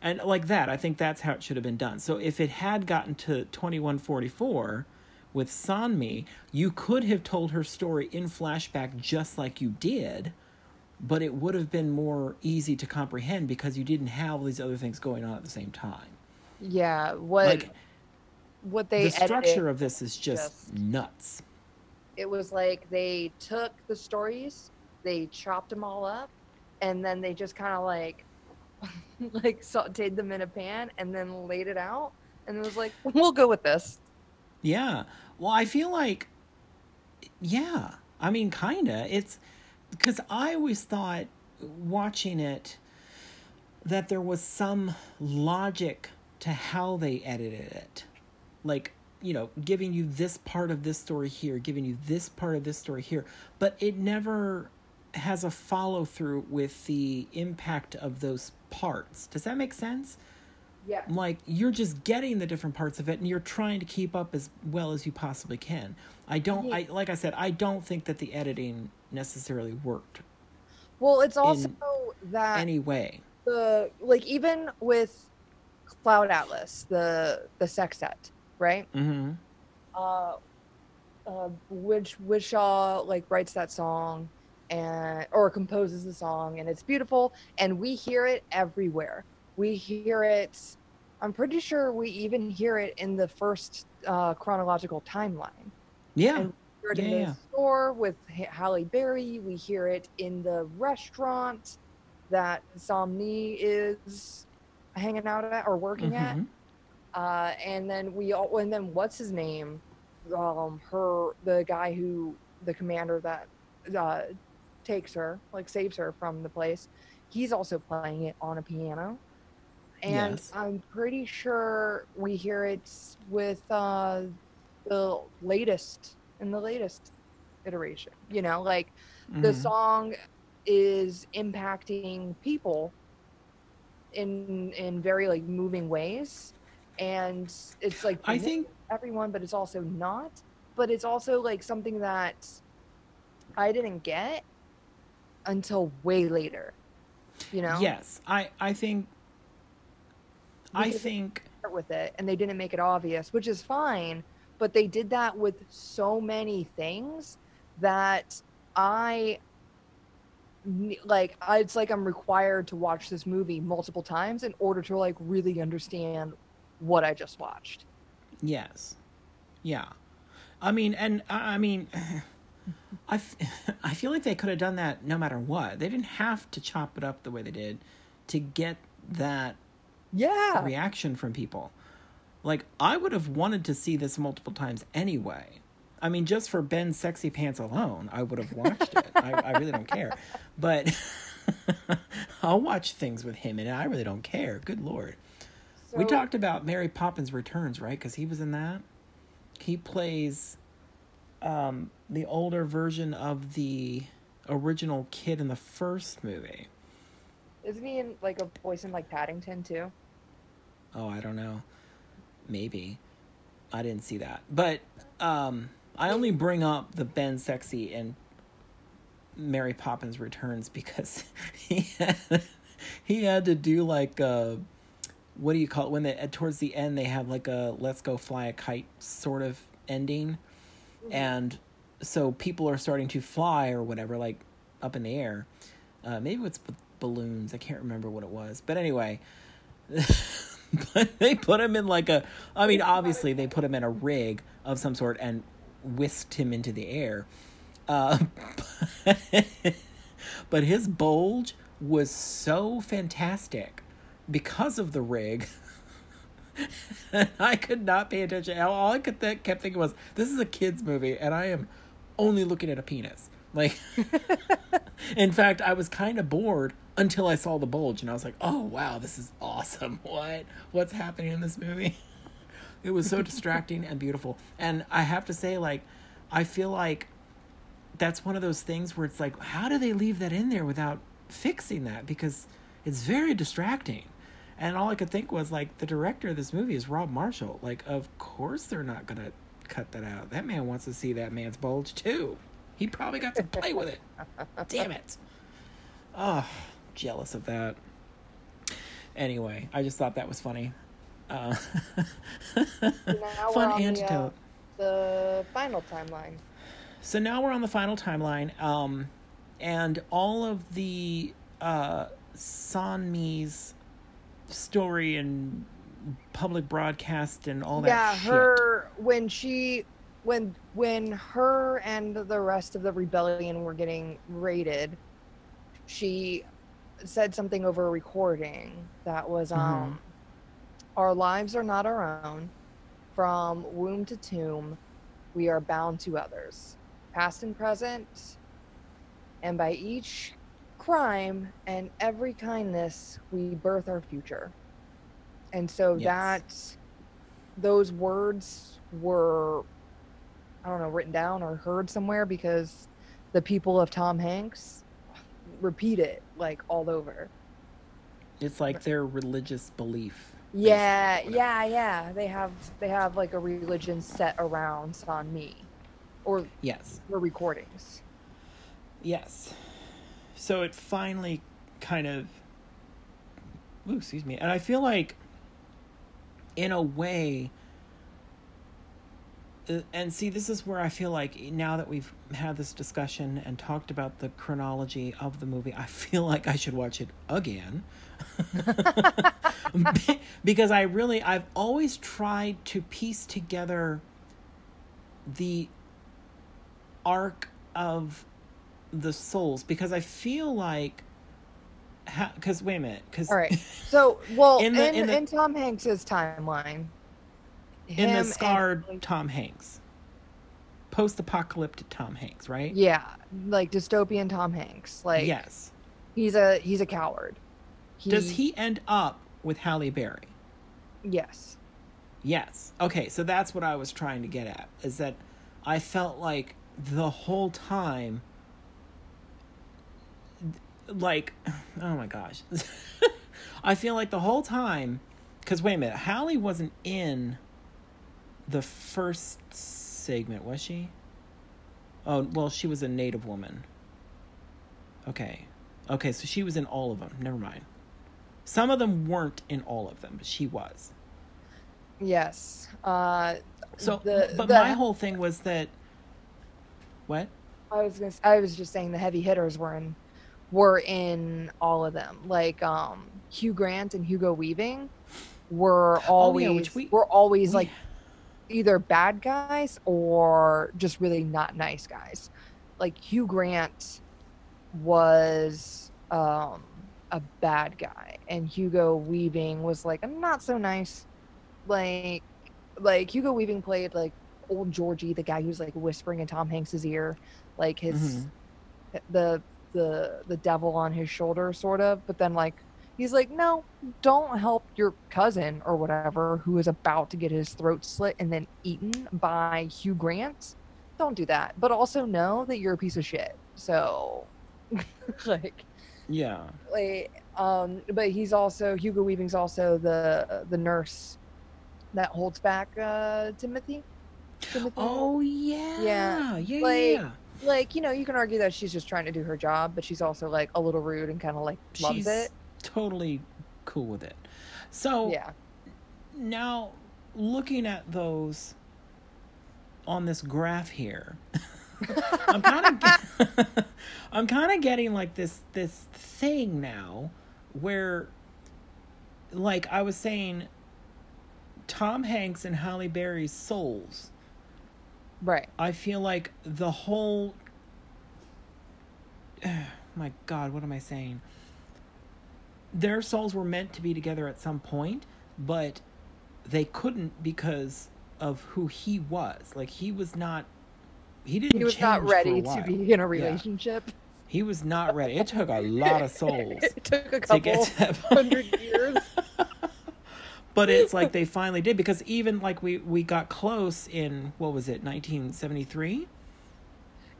and like that. I think that's how it should have been done. So if it had gotten to 2144 with Sonmi, you could have told her story in flashback just like you did, but it would have been more easy to comprehend because you didn't have all these other things going on at the same time. Yeah, what Like what they the structure of this is just, just- nuts. it was like they took the stories, they chopped them all up, and then they just kind of like like sauteed them in a pan and then laid it out, and it was like, we'll go with this. Yeah. Well, I feel like, yeah. I mean, kinda. It's because I always thought watching it that there was some logic to how they edited it. Like, you know, giving you this part of this story here, giving you this part of this story here, but it never has a follow through with the impact of those parts. Does that make sense? Yeah. like you're just getting the different parts of it and you're trying to keep up as well as you possibly can i don't i like i said i don't think that the editing necessarily worked Well, it's also that anyway the like even with Cloud Atlas, the the sextet, right? mm-hmm uh, uh, which Whishaw like writes that song and or composes the song and it's beautiful and we hear it everywhere. We hear it. I'm pretty sure we even hear it in the first uh, chronological timeline. yeah And we hear it in the yeah. store with Halle Berry. We hear it in the restaurant that Somni is hanging out at or working at mhm. uh, and then we all and then what's his name um her the guy who the commander that uh takes her like saves her from the place he's also playing it on a piano and Yes. i'm pretty sure we hear it with uh the latest in the latest iteration you know like the Mhm. song is impacting people in in very like moving ways and it's like i think everyone but it's also not but it's also like something that i didn't get until way later you know yes i i think i think start with it and they didn't make it obvious which is fine but they did that with so many things that i like I, it's like i'm required to watch this movie multiple times in order to like really understand what i just watched Yes. Yeah. I mean, and I I mean, I, f- I feel like they could have done that no matter what. They didn't have to chop it up the way they did to get that yeah reaction from people. Like, I would have wanted to see this multiple times anyway. I mean, just for Ben's sexy pants alone, I would have watched it. I, I really don't care. But I'll watch things with him, and I really don't care. Good lord. we talked about Mary Poppins Returns, right? Because he was in that. He plays um, the older version of the original kid in the first movie. Isn't he in like a voice in like paddington too Oh, I don't know. Maybe. I didn't see that. But um, I only bring up the Ben Sexy and Mary Poppins Returns because he had, he had to do like uh what do you call it when they towards the end they have like a let's go fly a kite sort of ending and so people are starting to fly or whatever like up in the air uh, maybe it's balloons. I can't remember what it was. But anyway but they put him in like a i mean obviously they put him in a rig of some sort and whisked him into the air. Uh, but his bulge was so fantastic because of the rig. I could not pay attention. All I could th- kept thinking was, "This is a kids' movie, and I am only looking at a penis." Like, in fact, I was kind of bored until I saw the bulge, and I was like, "Oh wow, this is awesome! What what's happening in this movie?" It was so distracting and beautiful, and I have to say, like, I feel like that's one of those things where it's like, how do they leave that in there without fixing that? Because it's very distracting. And all I could think was like the director of this movie is Rob Marshall. Like, of course they're not gonna cut that out. That man wants to see that man's bulge too. He probably got to play with it. Damn it. Oh, jealous of that. Anyway, I just thought that was funny. Uh, fun on the, uh, antidote. the final timeline. So now we're on the final timeline, um, and all of the uh, Sonmi's story and public broadcast and all that. yeah, shit. her when she when when her and the rest of the rebellion were getting raided, she said something over a recording that was um our lives are not our own. From womb to tomb, we are bound to others, past and present, and by each crime and every kindness, we birth our future. And so Yes. that those words were I don't know, written down or heard somewhere because the people of Tom Hanks repeat it like all over. It's like their religious belief. Yeah, yeah, yeah. They have they have like a religion set around on me. or Yes. the recordings. Yes. So it finally kind of. Ooh, excuse me. And I feel like, in a way, and see, this is where I feel like now that we've had this discussion and talked about the chronology of the movie, I feel like I should watch it again. Because I really, I've always tried to piece together the arc of the souls because I feel like because wait a minute because All right. So, well, In in, the- in in, the- Tom Hanks's timeline, in the and- scarred Tom Hanks. Post-apocalyptic Tom Hanks right? Yeah, like dystopian Tom Hanks, like yes. he's a he's a coward. does he end up with Halle Berry? Yes. yes. Okay so that's what I was trying to get at is that I felt like the whole time like oh my gosh. I feel like the whole time because wait a minute hallie wasn't in the first segment was she? Oh well she was a native woman. Okay. Okay so she was in all of them. Never mind. Some of them weren't in all of them but she was. Yes. Uh, so The- but the- my whole thing was that what? I was gonna, I was just saying the heavy hitters were in were in all of them. Like um Hugh Grant and Hugo Weaving were always Oh, yeah, we- were always we- like either bad guys or just really not nice guys. Like Hugh Grant was um a bad guy and Hugo Weaving was like a not so nice like like Hugo Weaving played like old Georgie, the guy who's like whispering in Tom Hanks's ear, like his Mhm. the the the devil on his shoulder, sort of. But then like he's like, no, don't help your cousin or whatever who is about to get his throat slit and then eaten by Hugh Grant. Don't do that. But also know that you're a piece of shit. So like yeah like um but he's also Hugo Weaving's also the the nurse that holds back uh Timothy. Timothy. oh yeah Yeah, yeah like, yeah like you know you can argue that she's just trying to do her job but she's also like a little rude and kind of like loves she's it totally cool with it. So yeah now looking at those on this graph here, I'm kind of I'm kind of getting like this this thing now where like I was saying Tom Hanks and Halle Berry's souls right I feel like the whole. my God, what am I saying? Their souls were meant to be together at some point, but they couldn't because of who he was. Like he was not. He didn't. he was not ready to be in a relationship He was not ready. It took a lot of souls it took a to couple get to hundred years but it's like they finally did because even like we we got close in what was it 1973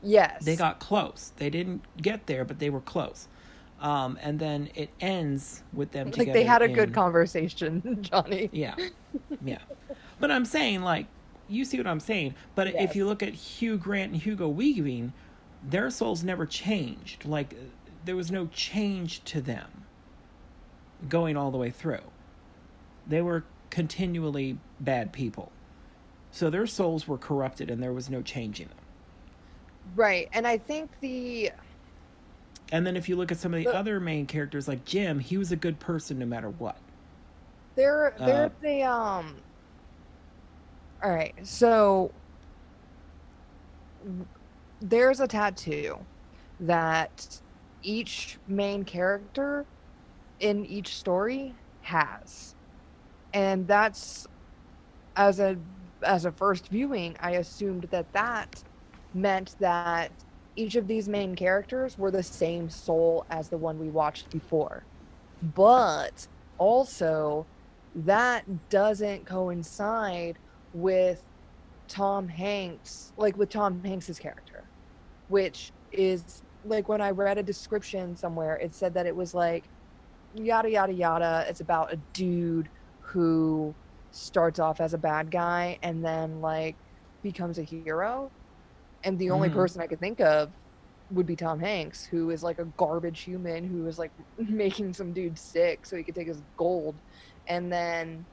yes they got close they didn't get there but they were close Um, and then it ends with them Like they had a good conversation, Johnny. Yeah, yeah. But I'm saying, like, you see what I'm saying. But if you look at Hugh Grant and Hugo Weaving, their souls never changed. Like, there was no change to them going all the way through. They were continually bad people. So their souls were corrupted and there was no changing them. Right. And I think the And then if you look at some of the But- other main characters, like Jim, he was a good person no matter what. there Uh, there's a um all right so there's a tattoo that each main character in each story has and that's as a as a first viewing i assumed that that meant that each of these main characters were the same soul as the one we watched before but also that doesn't coincide with Tom Hanks, like with Tom Hanks's character, which is like when I read a description somewhere, it said that it was like yada yada yada. It's about a dude who starts off as a bad guy and then like becomes a hero. And the only Mhm. person I could think of would be Tom Hanks, who is like a garbage human who is like making some dude sick so he could take his gold. And then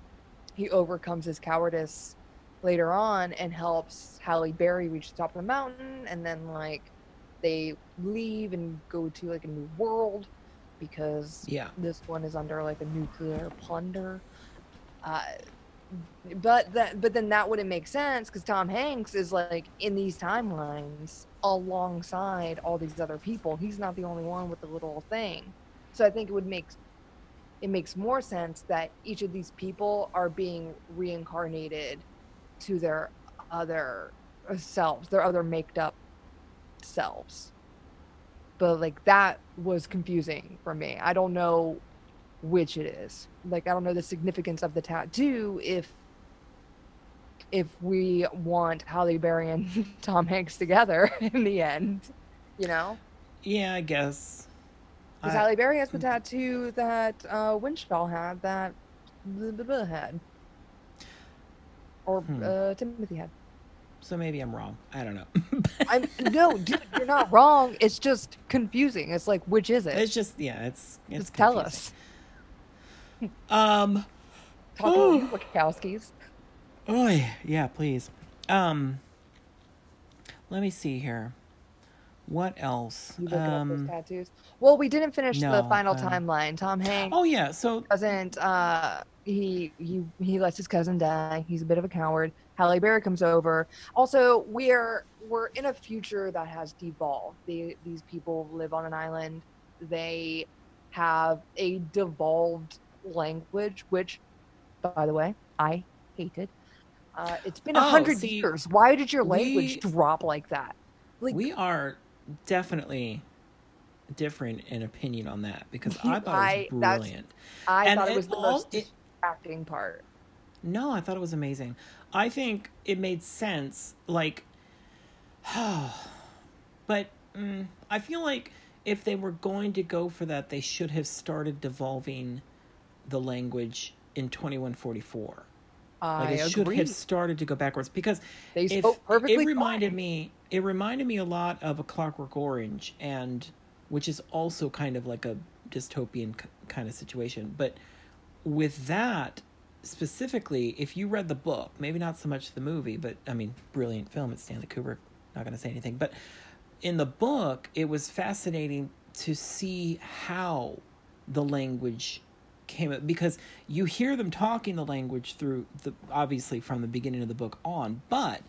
he overcomes his cowardice later on and helps Halle Berry reach the top of the mountain. And then, like, they leave and go to like a new world because Yeah. this one is under like a nuclear plunder. Uh, but that, but then that wouldn't make sense because Tom Hanks is like in these timelines alongside all these other people. He's not the only one with the little thing. So I think it would make it makes more sense that each of these people are being reincarnated to their other selves, their other made up selves. But like that was confusing for me. I don't know which it is. Like I don't know the significance of the tattoo if if we want Halle Berry and Tom Hanks together in the end, you know? Yeah, I guess. Because I- Halle Berry has the tattoo that uh, Winchell had, that blah, blah, blah had, or Hmm. uh, Timothy had. so maybe I'm wrong. I don't know. I'm no, dude, you're not wrong. It's just confusing. It's like, which is it? It's just yeah, it's it's just tell us. Um Talk about Wachowskis. oh yeah, yeah, please. Um let me see here. What else? You looking up those Um tattoos? Well, we didn't finish the final um, timeline. Tom Hanks Oh yeah, so doesn't. Uh, he he he lets his cousin die. He's a bit of a coward. Halle Berry comes over. Also, we're we're in a future that has devolved. They, these people live on an island. They have a devolved language, which, by the way, I hated. Uh, it's been a Oh, hundred years. Why did your language we- drop like that? Like, we are definitely different in opinion on that because I thought it was brilliant. I and thought it was the all- most it- distracting part. No, I thought it was amazing. I think it made sense. Like, but mm, I feel like if they were going to go for that, they should have started devolving the language in 2144. I Like, it should agree. have started to go backwards because They spoke perfectly. It reminded fine. me. It reminded me a lot of a Clockwork Orange, and which is also kind of like a dystopian kind of situation. But with that specifically, if you read the book, maybe not so much the movie, but I mean, brilliant film. It's Stanley Kubrick. Not going to say anything, but in the book, it was fascinating to see how the language came up because you hear them talking the language through the obviously from the beginning of the book on, but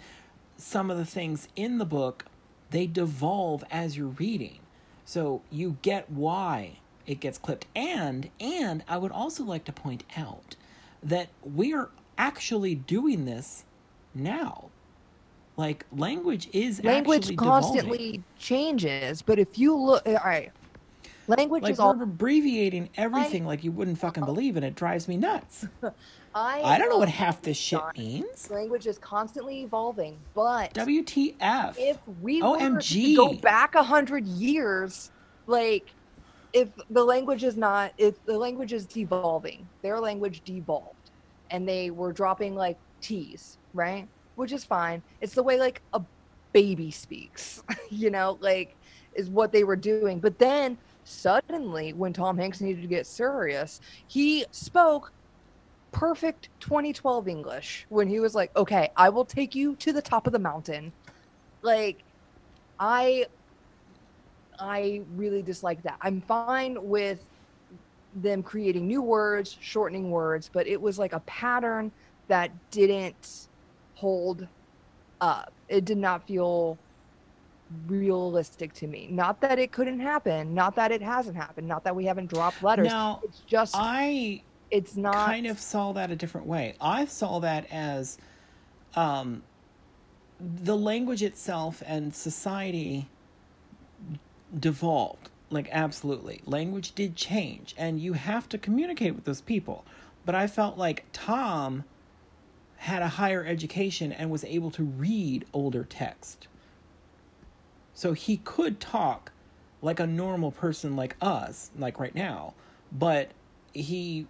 some of the things in the book they devolve as you're reading. So you get why it gets clipped. And and I would also like to point out that we're actually doing this now. Like language is language actually constantly devolving. changes but if you look all right language Like is all abbreviating everything like you wouldn't fucking oh. believe, and it drives me nuts. I, I don't know what half this shit means. language is constantly evolving but WTF? if we were OMG. to go back a hundred years like if the language is not if the language is devolving their language devolved and they were dropping like t's right which is fine it's the way like a baby speaks you know like is what they were doing but then suddenly when tom hanks needed to get serious he spoke perfect 2012 english when he was like okay i will take you to the top of the mountain like i I really dislike that. I'm fine with them creating new words, shortening words, but it was like a pattern that didn't hold up. It did not feel realistic to me. Not that it couldn't happen, not that it hasn't happened, not that we haven't dropped letters. Now, it's just I it's not kind of saw that a different way. I saw that as um, the language itself and society devolved. Like, absolutely. Language did change, and you have to communicate with those people. But I felt like Tom had a higher education and was able to read older text. So he could talk like a normal person like us, like right now, but he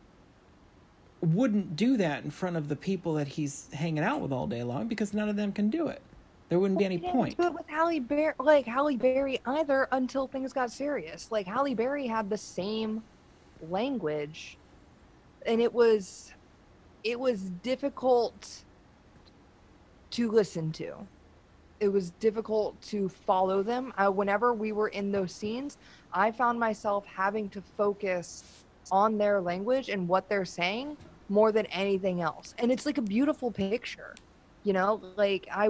wouldn't do that in front of the people that he's hanging out with all day long because none of them can do it. There wouldn't be any He didn't point. it with Halle Berry, like Halle Berry either, until things got serious. Like Halle Berry had the same language, and it was, it was difficult to listen to. It was difficult to follow them. I, whenever we were in those scenes, I found myself having to focus on their language and what they're saying more than anything else. And it's like a beautiful picture. You know, like I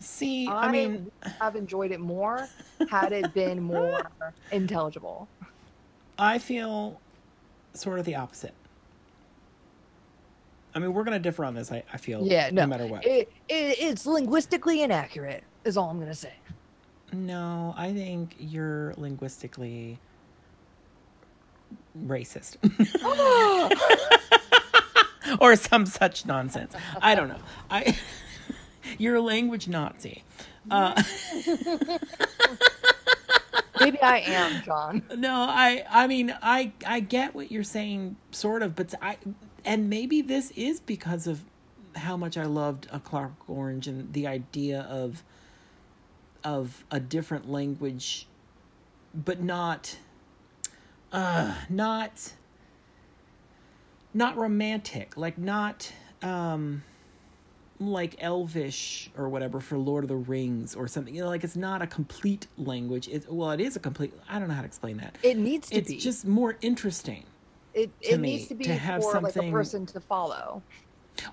See, I, mean, I mean, have enjoyed it more had it been more intelligible. I feel sort of the opposite. I mean, we're going to differ on this, I, I feel, Yeah, no, matter what. It, it, it's linguistically inaccurate, is all I'm gonna say. No, I think you're linguistically racist. or some such nonsense. I don't know. I you're a language Nazi. Uh, Maybe I am, John. no, I I mean I I get what you're saying sort of, but I and maybe this is because of how much I loved a Clockwork Orange and the idea of of a different language but not uh not not romantic, like not um like elvish or whatever for Lord of the Rings or something. You know, like it's not a complete language. It's well, it is a complete. I don't know how to explain that. It needs to It's be. It's just more interesting. It it me, needs to be to have for like a person to follow.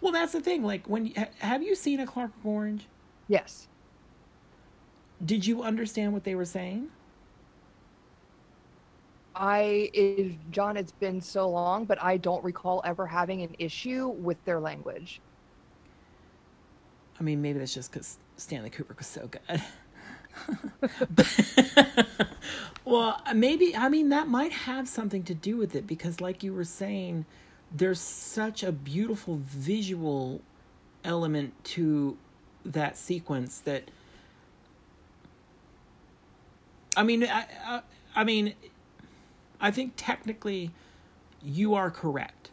Well, that's the thing. Like when have you seen a Clockwork Orange? Yes. Did you understand what they were saying? I is John, it's been so long, but I don't recall ever having an issue with their language. I mean, maybe that's just because Stanley Kubrick was so good. But- well, maybe, I mean, that might have something to do with it because, like you were saying, there's such a beautiful visual element to that sequence that. I mean, I, I, I mean, I think technically you are correct.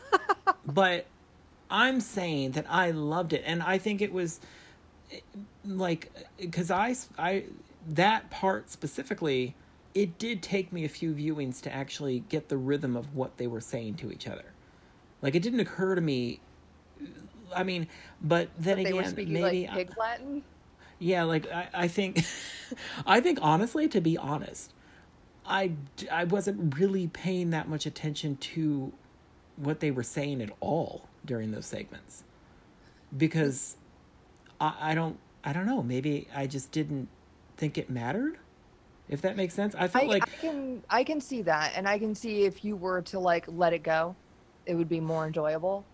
but I'm saying that I loved it, and I think it was like because I I that part specifically, it did take me a few viewings to actually get the rhythm of what they were saying to each other. Like it didn't occur to me. I mean, but then But again, maybe like pig Latin. yeah, like I, I think, I think honestly, to be honest, I I wasn't really paying that much attention to what they were saying at all during those segments because I, I don't I don't know maybe I just didn't think it mattered if that makes sense I I, felt like I can I can see that, and I can see if you were to like let it go, it would be more enjoyable.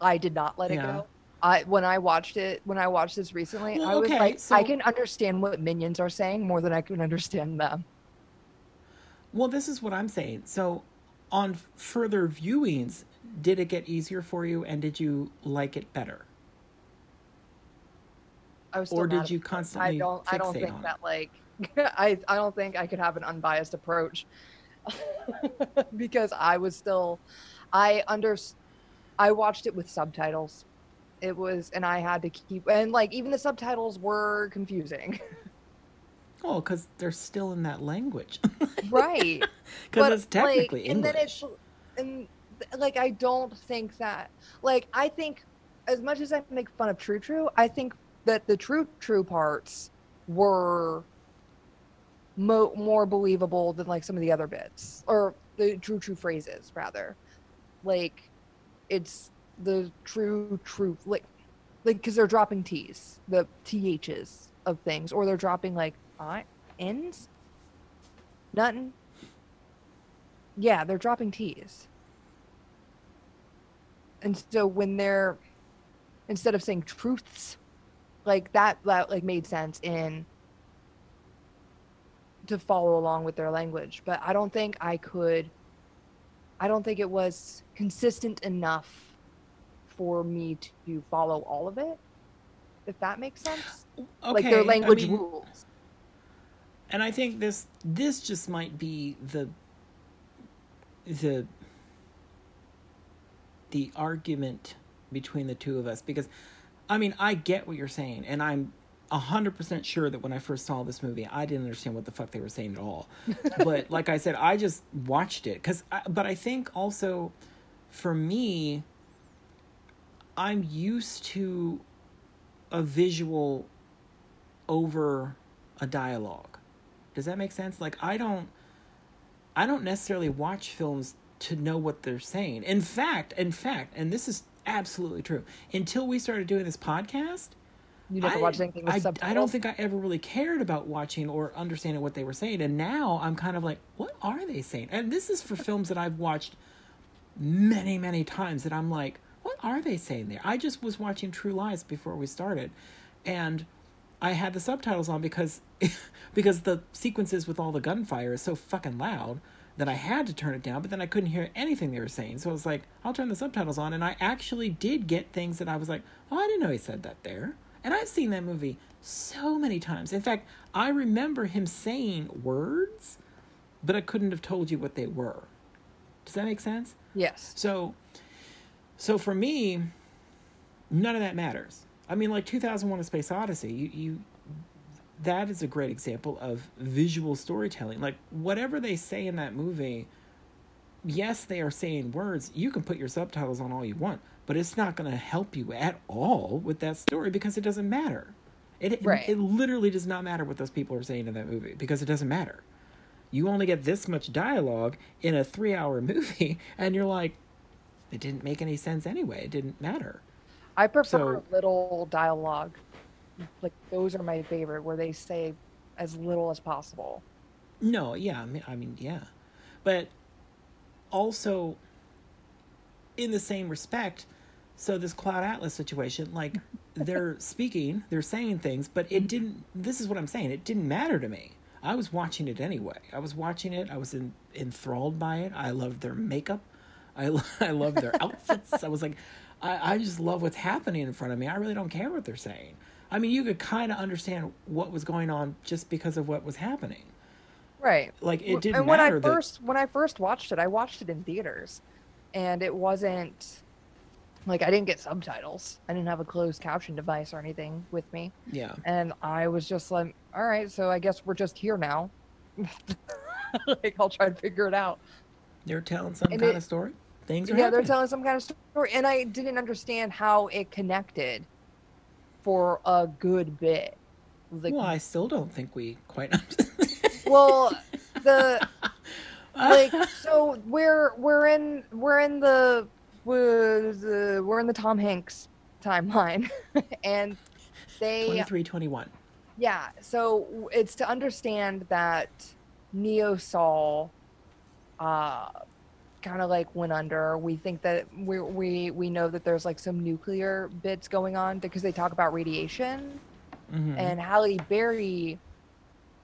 I did not let it Yeah. go. I when I watched it when I watched this recently, Well, I was okay, like, so- I can understand what minions are saying more than I can understand them. well this is what I'm saying so on further viewings did it get easier for you and did you like it better I was still Or did you it. constantly I don't. I don't think it? that like. I. I don't think I could have an unbiased approach. because I was still, I under, I watched it with subtitles. It was, and I had to keep, and like even the subtitles were confusing. Oh, because they're still in that language. right. Because it's technically like, English. And then it's, and like I don't think that, like I think, as much as I make fun of True True, I think that the True True parts were mo- more believable than like some of the other bits or the True True phrases rather. Like, it's the true truth, like, like because they're dropping T's, the ths of things, or they're dropping like I ends, nothing. Yeah, they're dropping T's. And so when they're instead of saying truths, like that that like made sense in to follow along with their language. But I don't think I could I don't think it was consistent enough for me to follow all of it. If that makes sense. like their Okay, I language mean, rules. and I think this this just might be the the the argument between the two of us because I mean I get what you're saying and I'm a hundred percent sure that when I first saw this movie I didn't understand what the fuck they were saying at all. but like I said, I just watched it because. But I think also for me, I'm used to a visual over a dialogue. Does that make sense? Like I don't I don't necessarily watch films to know what they're saying. In fact, in fact, and this is absolutely true. Until we started doing this podcast, You never I, watched anything with I. I don't think I ever really cared about watching or understanding what they were saying. And now I'm kind of like, what are they saying? And this is for films that I've watched many, many times that I'm like, what are they saying there? I just was watching True Lies before we started. And I had the subtitles on because because the sequences with all the gunfire is so fucking loud that I had to turn it down, but then I couldn't hear anything they were saying. So I was like, I'll turn the subtitles on and I actually did get things that I was like, Oh, I didn't know he said that there. And I've seen that movie so many times. In fact, I remember him saying words, but I couldn't have told you what they were. Does that make sense? Yes. So, so for me, none of that matters. I mean, like 2001: A Space Odyssey, you you that is a great example of visual storytelling. Like whatever they say in that movie, yes, they are saying words. You can put your subtitles on all you want, but it's not going to help you at all with that story because it doesn't matter. It, Right. it it literally does not matter what those people are saying in that movie because it doesn't matter. You only get this much dialogue in a 3-hour movie and you're like it didn't make any sense anyway. It didn't matter. I prefer So- little dialogue. Like those are my favorite, where they say as little as possible. No, yeah, I mean, I mean, yeah, but also in the same respect. So this Cloud Atlas situation, like they're speaking, they're saying things, but it mm-hmm. didn't. This is what I'm saying. It didn't matter to me. I was watching it anyway. I was watching it. I was in, enthralled by it. I loved their makeup. I lo- I loved their outfits. I was like, I, I just love what's happening in front of me. I really don't care what they're saying. I mean, you could kind of understand what was going on just because of what was happening. Right. Like it didn't and when matter I that first when I first watched it, I watched it in theaters, and it wasn't like I didn't get subtitles. I didn't have a closed caption device or anything with me, yeah. and I was just like, "All right, so I guess we're just here now." like I'll try to figure it out. They're telling some And kind it- of story. Things are yeah, they're telling some kind of story, and I didn't understand how it connected for a good bit. Like, well, I still don't think we quite. well, the like so we're we're in we're in the uh, we're in the Tom Hanks timeline, and they twenty three, twenty one. yeah. So it's to understand that Neo Seoul, uh, kind of like went under. We think that we we we know that there's like some nuclear bits going on because they talk about radiation Mm-hmm. and Halle Berry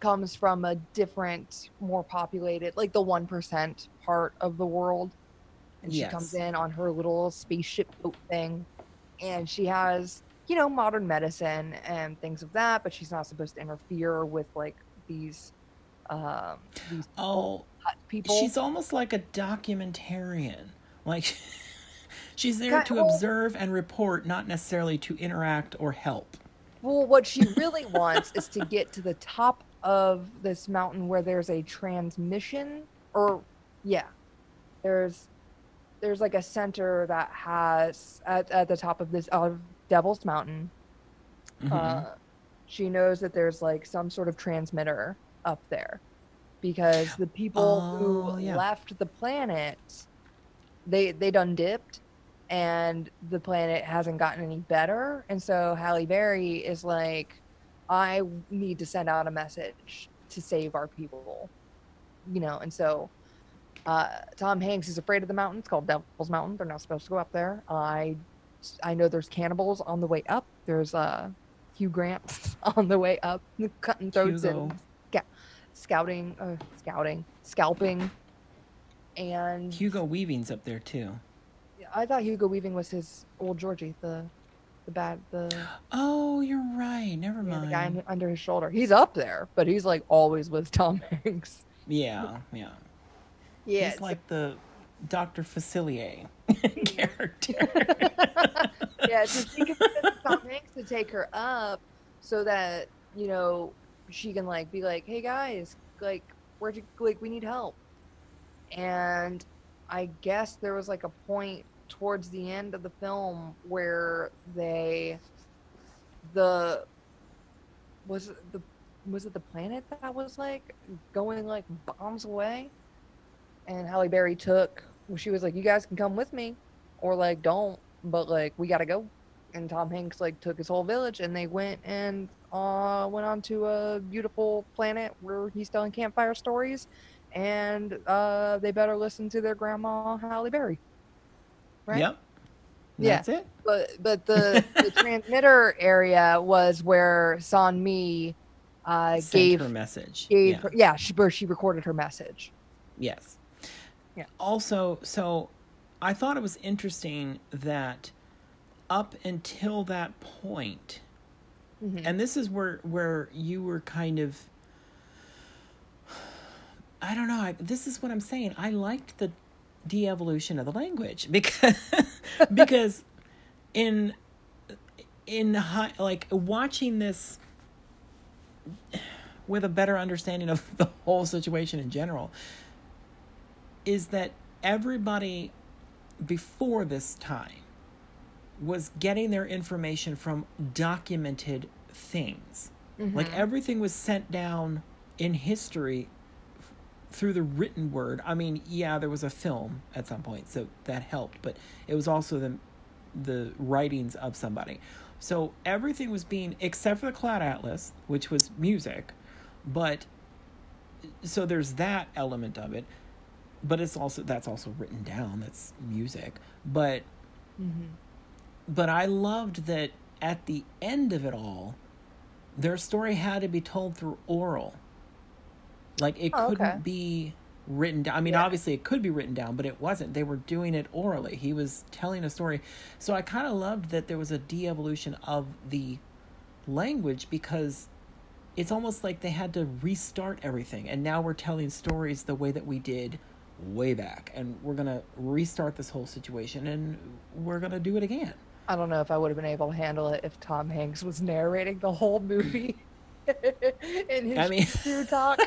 comes from a different, more populated, like the one percent part of the world, and she comes in on her little spaceship boat thing, and she has you know modern medicine and things of that, but she's not supposed to interfere with like these um, these Oh, people. she's almost like a documentarian. Like she's there Got- to well- observe and report, not necessarily to interact or help. Well, what she really wants is to get to the top of this mountain where there's a transmission, or yeah, there's there's like a center that has at, at the top of this uh, Devil's Mountain. Mhm. Uh, she knows that there's like some sort of transmitter up there because the people Oh, who yeah. left the planet they they done dipped and the planet hasn't gotten any better. And so Halle Berry is like I need to send out a message to save our people you know? And so uh, Tom Hanks is afraid of the mountain it's called Devil's Mountain. They're not supposed to go up there. I I know there's cannibals on the way up. There's uh Hugh Grant on the way up cutting throats Hugo. and scouting uh, scouting scalping and Hugo Weaving's up there too. I thought Hugo Weaving was his old Georgie, the the bad the, Oh, you're right. Never yeah, the guy un- under his shoulder. He's up there, but he's like always with Tom Hanks. Yeah, yeah. Yeah, He's like the Dr. Facilier character. yeah. So she convinces Tom Hanks to take her up so that you know she can like be like, hey guys, like where'd you like we need help. And I guess there was like a point towards the end of the film where they the was it the was it the planet that was like going like bombs away and Halle Berry took she was like you guys can come with me or like don't but like we gotta go and Tom Hanks like took his whole village and they went and uh went on to a beautiful planet where he's telling campfire stories and uh they better listen to their grandma Halle Berry right Yep. Yeah. That's it. but but the the transmitter area was where Sonmi uh gave her message. gave yeah. her, yeah she where she recorded her message Yes. Yeah. Also, so I thought it was interesting that up until that point, Mhm. and this is where where you were kind of I don't know. I, this is what I'm saying. I liked the de-evolution of the language because because in in high, like watching this with a better understanding of the whole situation in general is that everybody before this time was getting their information from documented things. Like Mhm. everything was sent down in history f- through the written word. I mean, yeah, there was a film at some point, so that helped, but it was also the the writings of somebody. So everything was being except for the Cloud Atlas, which was music, but so there's that element of it. But it's also that's also written down. That's music. But Mhm. But I loved that at the end of it all, their story had to be told through oral. Like it Oh, couldn't okay. be written down. I mean, Yeah. obviously it could be written down, but it wasn't. They were doing it orally. He was telling a story. So I kind of loved that there was a de-evolution of the language because it's almost like they had to restart everything. And now we're telling stories the way that we did way back. And we're going to restart this whole situation and we're going to do it again. I don't know if I would have been able to handle it if Tom Hanks was narrating the whole movie in his I mean- true talk.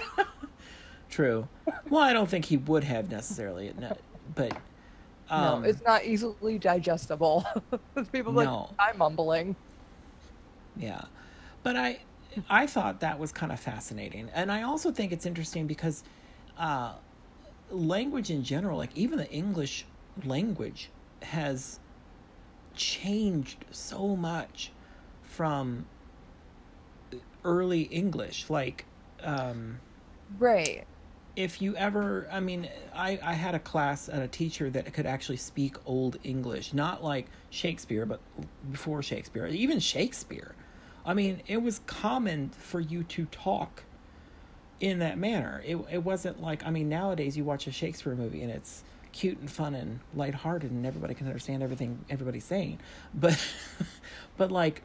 True. Well, I don't think he would have necessarily, no, but um, no, it's not easily digestible. People like No. I'm mumbling. yeah. But I, I thought that was kind of fascinating, and I also think it's interesting because, uh, language in general, like even the English language, has changed so much from early English. Like, um, Right. if you ever i mean i i had a class and a teacher that could actually speak old english not like shakespeare but before shakespeare even shakespeare i mean it was common for you to talk in that manner it, it wasn't like i mean nowadays you watch a shakespeare movie and it's cute and fun and lighthearted and everybody can understand everything everybody's saying but but like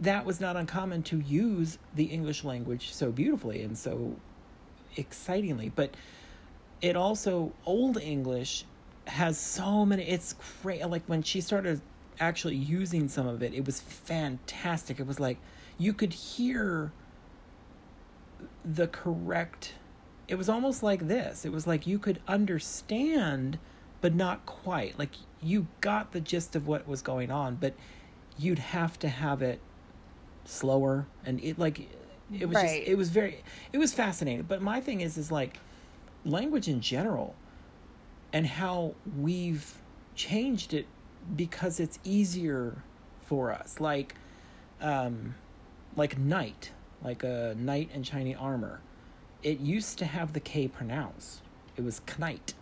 that was not uncommon to use the English language so beautifully and so excitingly. But it also old English has so many. It's great. Like when she started actually using some of it, it was fantastic. It was like you could hear the correct. It was almost like this. It was like you could understand, but not quite. Like you got the gist of what was going on, but you'd have to have it slower and it like it was Right. just it was very it was fascinating but my thing is is like language in general and how we've changed it because it's easier for us like um like knight like a knight in shiny armor it used to have the k pronounced it was knight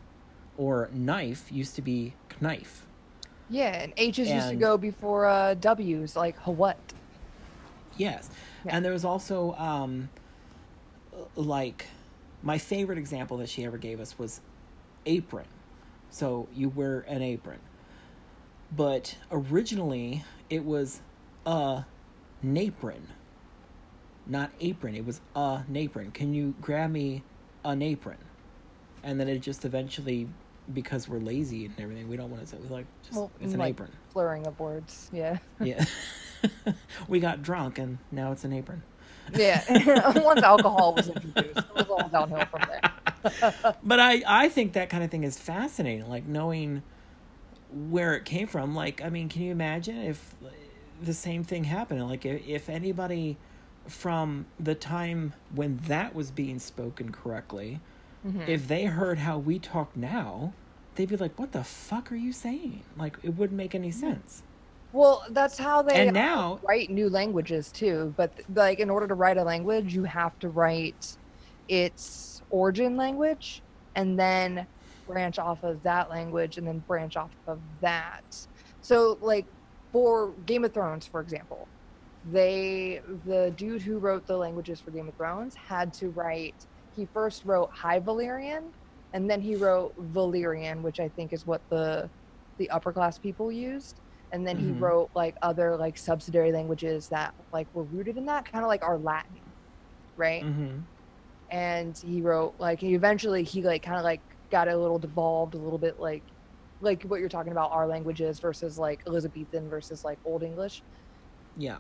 or knife used to be knife Yeah, and H's used to go before uh, W's, like what? Yes. Yeah. And there was also um like my favorite example that she ever gave us was apron. So you wear an apron. But originally it was a napron. Not apron. It was a napron. Can you grab me an apron? And then it just eventually because we're lazy and everything, we don't want to say we like just Well, it's an like- apron. Slurring of words. Yeah. Yeah. we got drunk and now it's an apron. Yeah. Once alcohol was introduced, it was all downhill from there. But I I think that kind of thing is fascinating like knowing where it came from. Like I mean, can you imagine if the same thing happened like if, if anybody from the time when that was being spoken correctly, Mhm. if they heard how we talk now, they'd be like, "What the fuck are you saying?" Like it wouldn't make any sense. Well, that's how they And now- write new languages too. But like, in order to write a language, you have to write its origin language, and then branch off of that language, and then branch off of that. So, like, for Game of Thrones, for example, they the dude who wrote the languages for Game of Thrones had to write. He first wrote High Valyrian, and then he wrote Valyrian, which I think is what the the upper class people used and then he Mhm. wrote like other like subsidiary languages that like were rooted in that kind of like our latin right Mm-hmm. and he wrote like he eventually he like kind of like got a little devolved a little bit like like what you're talking about our languages versus like elizabethan versus like old english Yeah.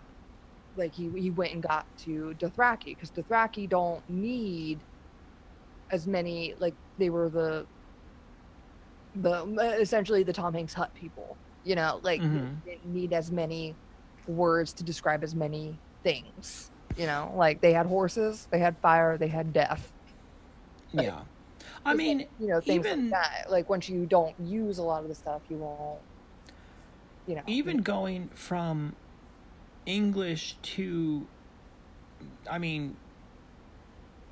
Like he he went and got to dothraki because dothraki don't need as many like they were the the essentially the tom hanks hut people you know like they Mhm. didn't need as many words to describe as many things you know like they had horses they had fire they had death Yeah. I mean, like, you know things even- like that like once you don't use a lot of the stuff you won't you know even going from English to, I mean,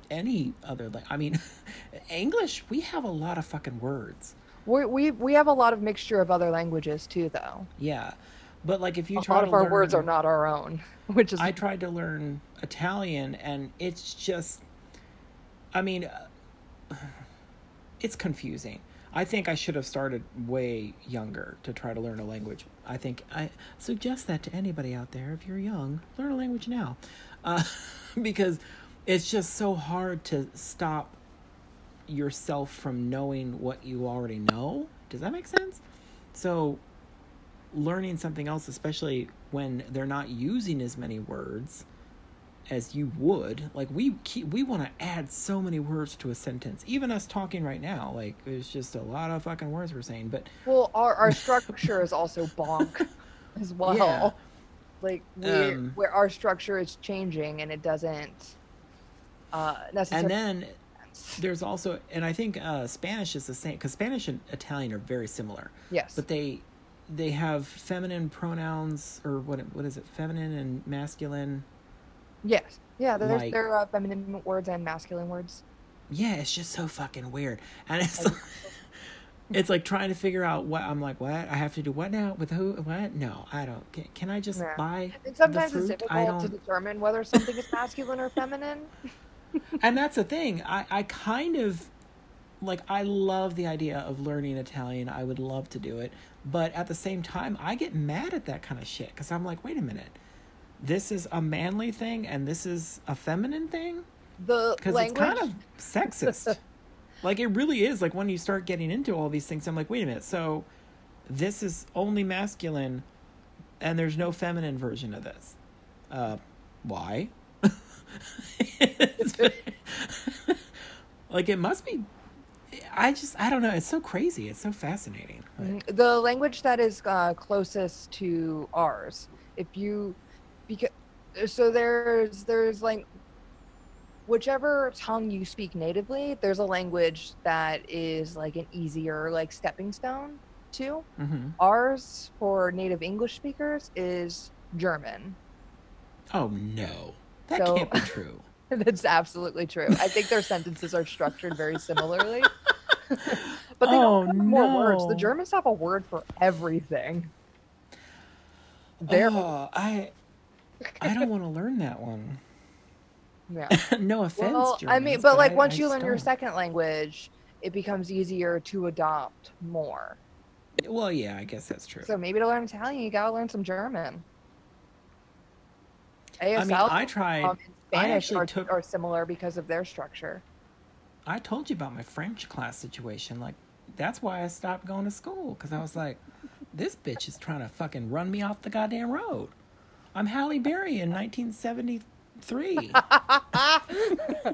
any other like, I mean, English. We have a lot of fucking words. we we we have a lot of mixture of other languages too though Yeah, but like if you a try lot to of our words are not our own which is I tried to learn Italian, and it's just, I mean, it's confusing. I think I should have started way younger to try to learn a language. I think I suggest that to anybody out there. If you're young, learn a language now, uh, because it's just so hard to stop yourself from knowing what you already know. Does that make sense? So, learning something else, especially when they're not using as many words as you would, like we keep, we want to add so many words to a sentence. Even us talking right now, like there's just a lot of fucking words we're saying. But well our, our structure is also bonk as well Yeah. like we Um, where our structure is changing and it doesn't uh necessarily and then there's also, and I think uh, Spanish is the same because Spanish and Italian are very similar. yes but they they have feminine pronouns or what what is it feminine and masculine yes. Yeah there's like- there are feminine words and masculine words. Yeah it's just so fucking weird. And it's Like- it's like trying to figure out what i'm like what? I have to do what now? With who? What? No i don't can, can i just Yeah. buy and sometimes the it's fruit? I difficult to determine whether something is masculine or feminine. And that's the thing. I i kind of like i love the idea of learning italian. I would love to do it. But at the same time i get mad at that kind of shit because i'm like wait a minute this is a manly thing and this is a feminine thing The because it's kind of sexist. like it really is. Like when you start getting into all these things, I'm like, wait a minute. So this is only masculine, and there's no feminine version of this. Uh, why? Like it must be. I just I don't know. It's so crazy. It's so fascinating. Mhm. the language that is uh, closest to ours if you because so there's there's like whichever tongue you speak natively there's a language that is like an easier like stepping stone to. Mhm. ours for native english speakers is german. Oh no, that So- can't be true. that's absolutely true. I think their sentences are structured very similarly. But they Oh, don't have more words. The germans have a word for everything. They're oh, I I don't want to learn that one. yeah no offense. Well, I mean, Germans, but like I- once I you learn your don't. second language, it becomes easier to adopt more. Well, yeah, I guess that's true. So maybe to learn Italian, you gotta learn some German. ASL I mean, I tried. um, I Spanish actually are, took- are similar because of their structure. I told you about my French class situation. Like, that's why I stopped going to school because I was like, this bitch is trying to fucking run me off the goddamn road. I'm Halle Berry in 1973.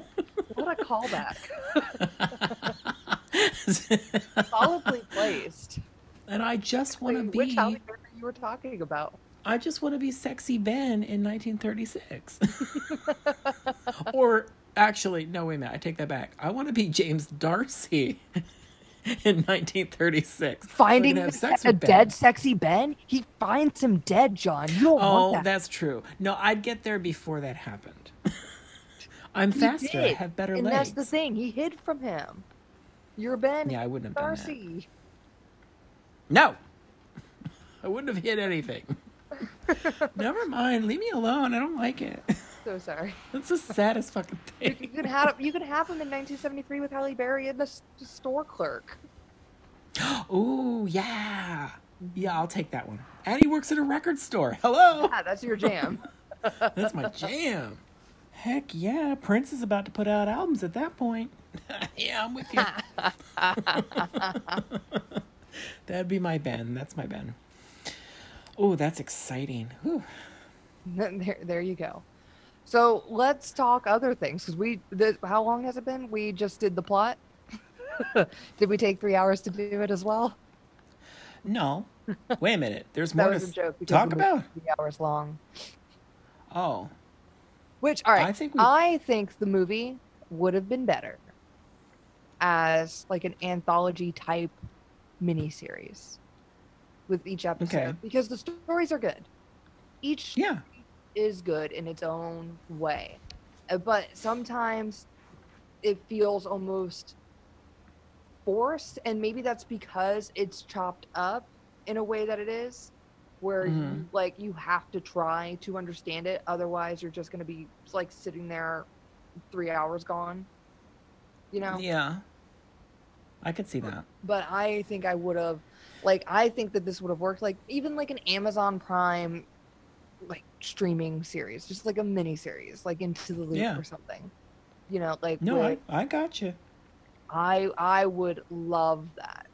What a callback! Solidly placed. and I just want to be. which Halle Berry you were talking about? I just want to be sexy Ben in 1936. or actually, no, wait a minute. I take that back. I want to be James D'Arcy in 1936. Finding a Ben. dead sexy Ben? He finds him dead, John. You don't Oh, want that. that's true. No, I'd get there before that happened. I'm He faster. I have better and legs. that's the thing. He hid from him. You're Ben Yeah, I wouldn't have done that. No, I wouldn't have hit anything. Never mind. Leave me alone. I don't like it. So sorry. That's the saddest fucking You thing. could have you could have him in 1973 with Halle Berry and the, the store clerk. Ooh, yeah. Yeah, I'll take that one. And he works at a record store. Hello. Yeah, that's your jam. That's my jam. Heck yeah. Prince is about to put out albums at that point. yeah, I'm with you. That'd be my Ben. That's my Ben. Oh, that's exciting. Whew. there, there you go. So let's talk other things because we. The, how long has it been? We just did the plot. did we take three hours to do it as well? No. Wait a minute. There's more to a joke. because talk about. Three hours long. Oh. Which, all right, I think we- I think the movie would have been better as like an anthology type miniseries with each episode Okay. because the stories are good. Each Yeah. Is good in its own way, Uh, but sometimes it feels almost forced, and maybe that's because it's chopped up in a way that it is, where you, Mhm. like you have to try to understand it, otherwise you're just gonna be like sitting there, three hours gone. You know. Yeah. I could see that. but I think I would have, like, I think that this would have worked, like, even like an Amazon Prime, like, streaming series, just like a mini series, like Into the Loop Yeah. or something. You know, like, No, I, with- I got you. I, I would love that.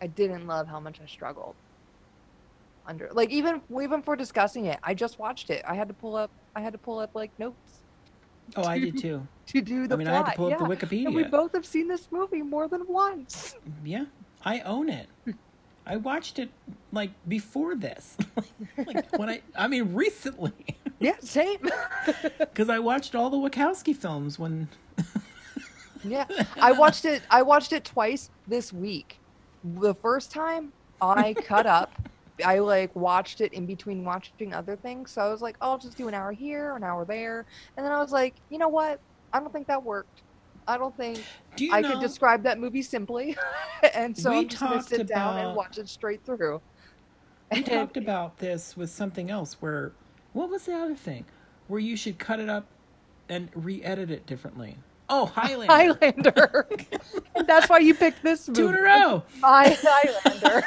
I didn't love how much I struggled under, like, even even for discussing it, I just watched it. I had to pull up, I had to pull up like notes Oh, I did too. to do the I mean, plot. I had to pull up yeah. the Wikipedia. And we both have seen this movie more than once. Yeah, I own it. I watched it like before this, like when I, I mean, recently, Yeah, same. because I watched all the Wachowski films when. Yeah, I watched it. I watched it twice this week. The first time I cut up, I like watched it in between watching other things. So I was like, oh, I'll just do an hour here, an hour there, and then I was like, you know what? I don't think that worked. I don't think Do I know? could describe that movie simply, and so We I'm just gonna talked sit down and watch it straight through. we And- talked about this with something else. Where what was the other thing? Where you should cut it up and re-edit it differently. Oh, Highlander. Highlander. and that's why you picked this movie. Two in a row. My Highlander.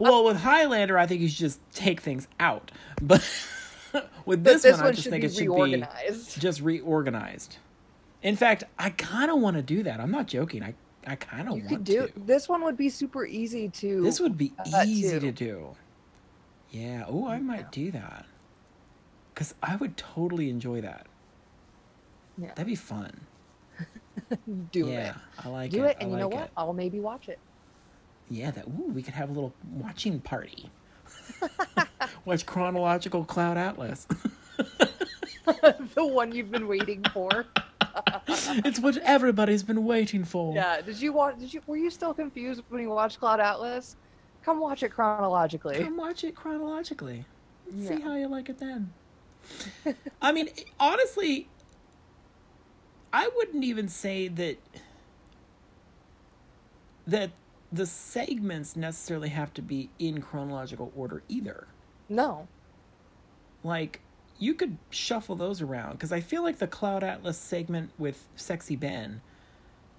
well, with Highlander, I think you should just take things out. But With this, this, one, one, I just think it should reorganized. be just reorganized. In fact, I kind of want to do that. I'm not joking. I I kind of You want could do to. this one would be super easy to This would be uh, easy too. to do. Yeah. Oh, I might Yeah. do that. Cause I would totally enjoy that. Yeah. That'd be fun. do yeah, it. I like Do it. Do it, and you know what? it. I'll maybe watch it. Yeah, that. Ooh, we could have a little watching party. Watch chronological Cloud Atlas. the one you've been waiting for. it's what everybody's been waiting for. Yeah. Did you watch? Did you? Were you still confused when you watched Cloud Atlas? Come watch it chronologically. Come watch it chronologically. See how you like it then. I mean, honestly, I wouldn't even say that that the segments necessarily have to be in chronological order either. No. Like you could shuffle those around because I feel like the Cloud Atlas segment with Sexy Ben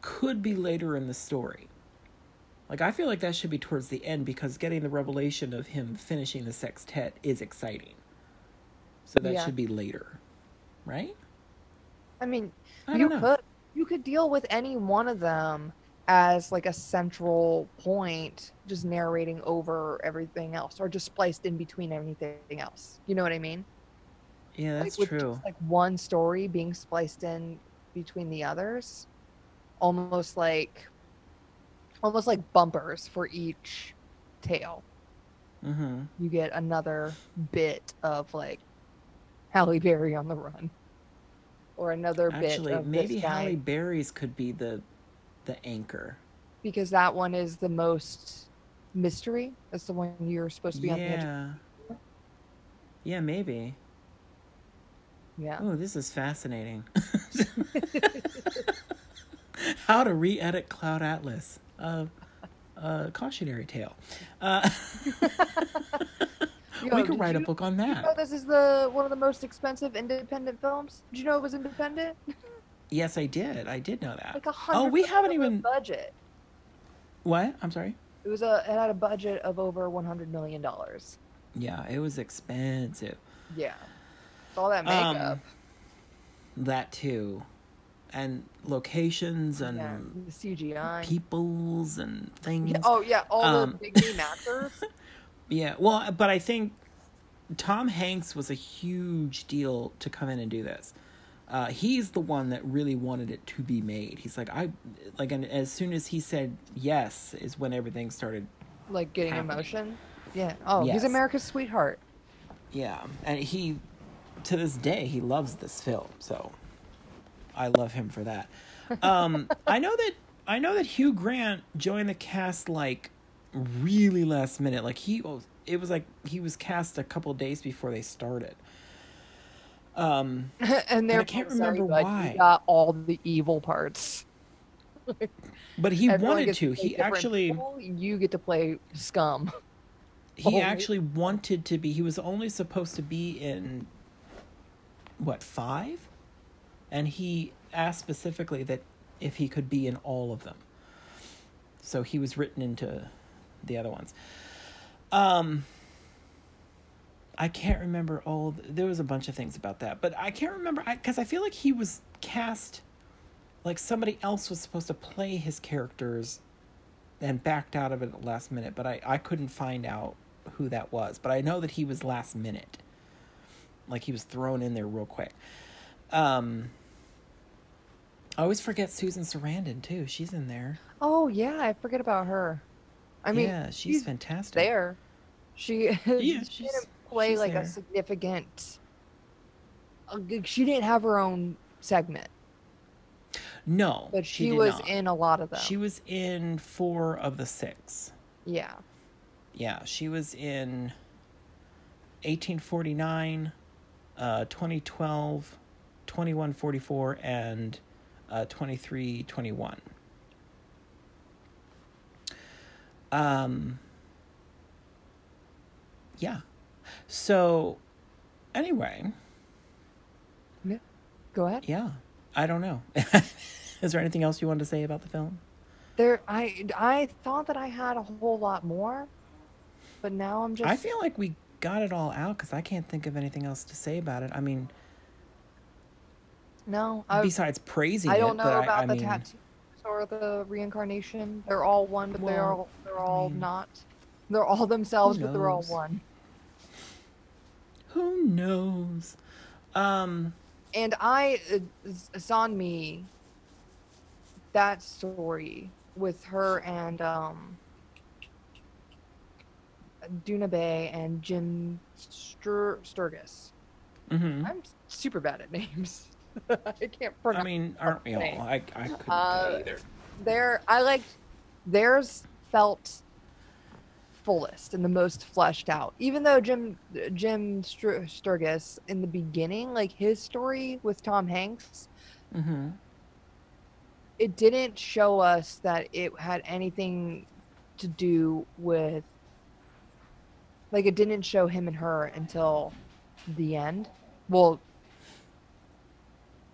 could be later in the story. Like I feel like that should be towards the end because getting the revelation of him finishing the sextet is exciting. So that Yeah. should be later. Right? I mean, I you know. could you could deal with any one of them as like a central point, just narrating over everything else, or just spliced in between anything else. You know what I mean? Yeah, that's like true. Just, like one story being spliced in between the others, almost like almost like bumpers for each tale. mm-hmm. You get another bit of like Halle Berry on the run, or another Actually, bit of maybe this guy. Halle Berry's could be the the anchor. because that one is the most mystery. That's the one you're supposed to be on the edge. Yeah. Yeah, maybe. Yeah. Oh, this is fascinating. How to re-edit Cloud Atlas. Uh, uh, cautionary tale. Uh, Yo, we could write a book on You know that. this is the one of the most expensive independent films. Did you know it was independent? Yes, I did. I did know that. Like a hundred. Oh, we haven't even. budget. What? I'm sorry. It was a. It had a budget of over one hundred million dollars. Yeah, it was expensive. Yeah. All that Um, makeup. That too, and locations and yeah. CGI. peoples and things. Yeah, oh yeah, all Um, the big name actors. Yeah, well, but I think Tom Hanks was a huge deal to come in and do this. Uh, he's the one that really wanted it to be made. He's like, I like, and as soon as he said yes, is when everything started. like getting happening. emotion. Yeah. Oh, Yes. he's America's sweetheart. Yeah, and he, to this day, he loves this film. So, I love him for that. Um, I know that I know that Hugh Grant joined the cast like really last minute. Like he was, it was like he was cast a couple days before they started. Um, and they're I can't remember bud, why. You got all the evil parts. but he Everyone wanted to. He actually people, You get to play scum. he Oh, actually wanted to be. He was only supposed to be in what five, and he asked specifically that if he could be in all of them. So he was written into the other ones. Um, I can't remember all. The, there was a bunch of things about that, but I can't remember I because I, feel like he was cast like somebody else was supposed to play his characters and backed out of it at the last minute, but I, I couldn't find out who that was. But I know that he was last minute. Like he was thrown in there real quick. Um I always forget Susan Sarandon too. She's in there. Oh yeah, I forget about her. I mean, yeah, she's, she's fantastic. there. She, Yeah, she didn't play like there. a significant. uh, She didn't have her own segment, No, but she, did was not. in a lot of them. She was in four of the six. yeah. Yeah, she was in 1849, uh, 2012, 2144, and uh, 2321. Um, yeah. So, anyway, Yeah. Go ahead. yeah, I don't know. Is there anything else you wanted to say about the film? There, I I thought that I had a whole lot more, but now I'm just. I feel like we got it all out because I can't think of anything else to say about it. I mean, No, I, besides praising I don't it, know but I- about I, the mean, tattoos or the reincarnation. They're all one, but they're all they're all mean, not. They're all themselves, but they're all one. Who knows? Um, And I, uh, Sonmi, that story with her and um, Doona Bae and Jim Stur- Sturgess. mhm. I'm super bad at names. I can't pronounce. I mean, aren't we all? I, I couldn't Uh, either. their I liked theirs felt fullest and the most fleshed out. Even though Jim Jim Str- Sturgess in the beginning, like his story with Tom Hanks, Mm-hmm. it didn't show us that it had anything to do with like it didn't show him and her until the end. Well,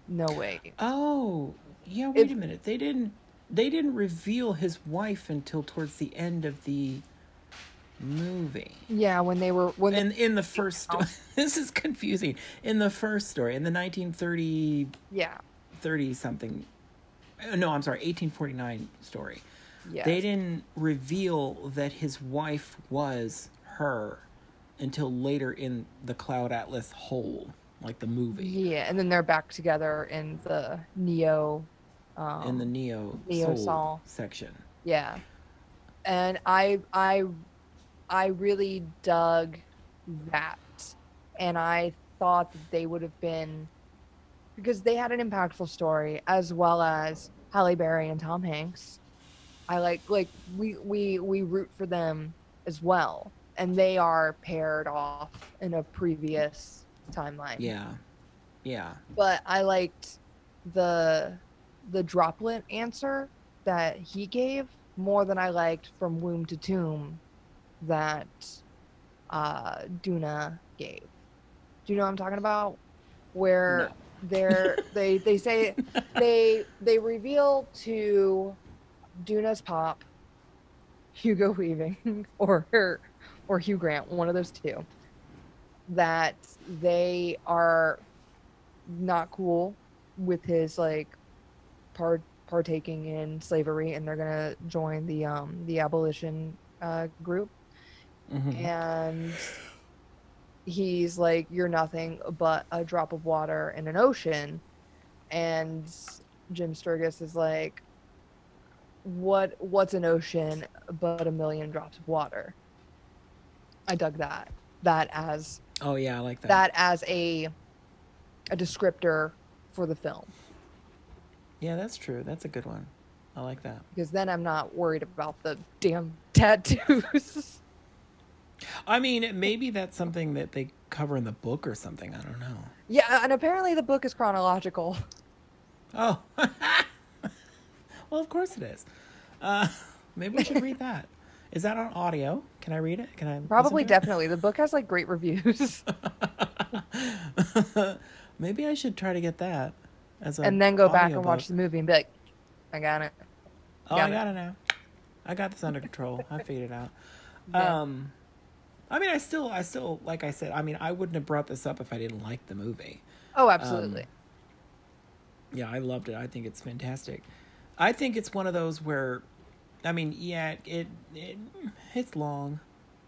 no way. Oh, yeah. Wait a minute. They didn't. They didn't reveal his wife until towards the end of the movie. Yeah, when they were when And in the first, Oh. this is confusing. In the first story, in the 1930 yeah, 30 something, uh, no, I'm sorry, 1849 story. yeah. They didn't reveal that his wife was her until later in the Cloud Atlas whole, like the movie, Yeah, and then they're back together in the Neo. Um, in the Neo, Neo Seoul section. yeah, and I I I really dug that, and I thought that they would have been because they had an impactful story as well as Halle Berry and Tom Hanks. I like like we we we root for them as well, and they are paired off in a previous timeline. Yeah, yeah. but I liked the the droplet answer that he gave more than I liked from womb to tomb that uh, Doona gave. Do you know what I'm talking about? Where they're they they say they they reveal to Doona's pop Hugo Weaving or or Hugh Grant, one of those two, that they are not cool with his like part partaking in slavery and they're gonna join the um the abolition uh group. Mhm. and he's like you're nothing but a drop of water in an ocean. And jim sturgess is like what what's an ocean but a million drops of water i dug that that as Oh yeah, I like that. that as a a descriptor for the film Yeah, that's true. That's a good one. I like that. because then i'm not worried about the damn tattoos I mean, maybe that's something that they cover in the book or something. I don't know. yeah and apparently the book is chronological Oh, well, of course it is. Uh, maybe we should read that. Is that on audio? Can I read it? Can I? probably definitely the book has like great reviews maybe I should try to get that as a and then go back and watch the movie and be like i got it Oh, I it. got it now. I got this under control. I figured it out. Yeah. Um, I mean, I still, I still, like I said, I mean, I wouldn't have brought this up if I didn't like the movie. oh absolutely Yeah, I loved it. I think it's fantastic. I think it's one of those where, I mean, yeah, it, it it's long.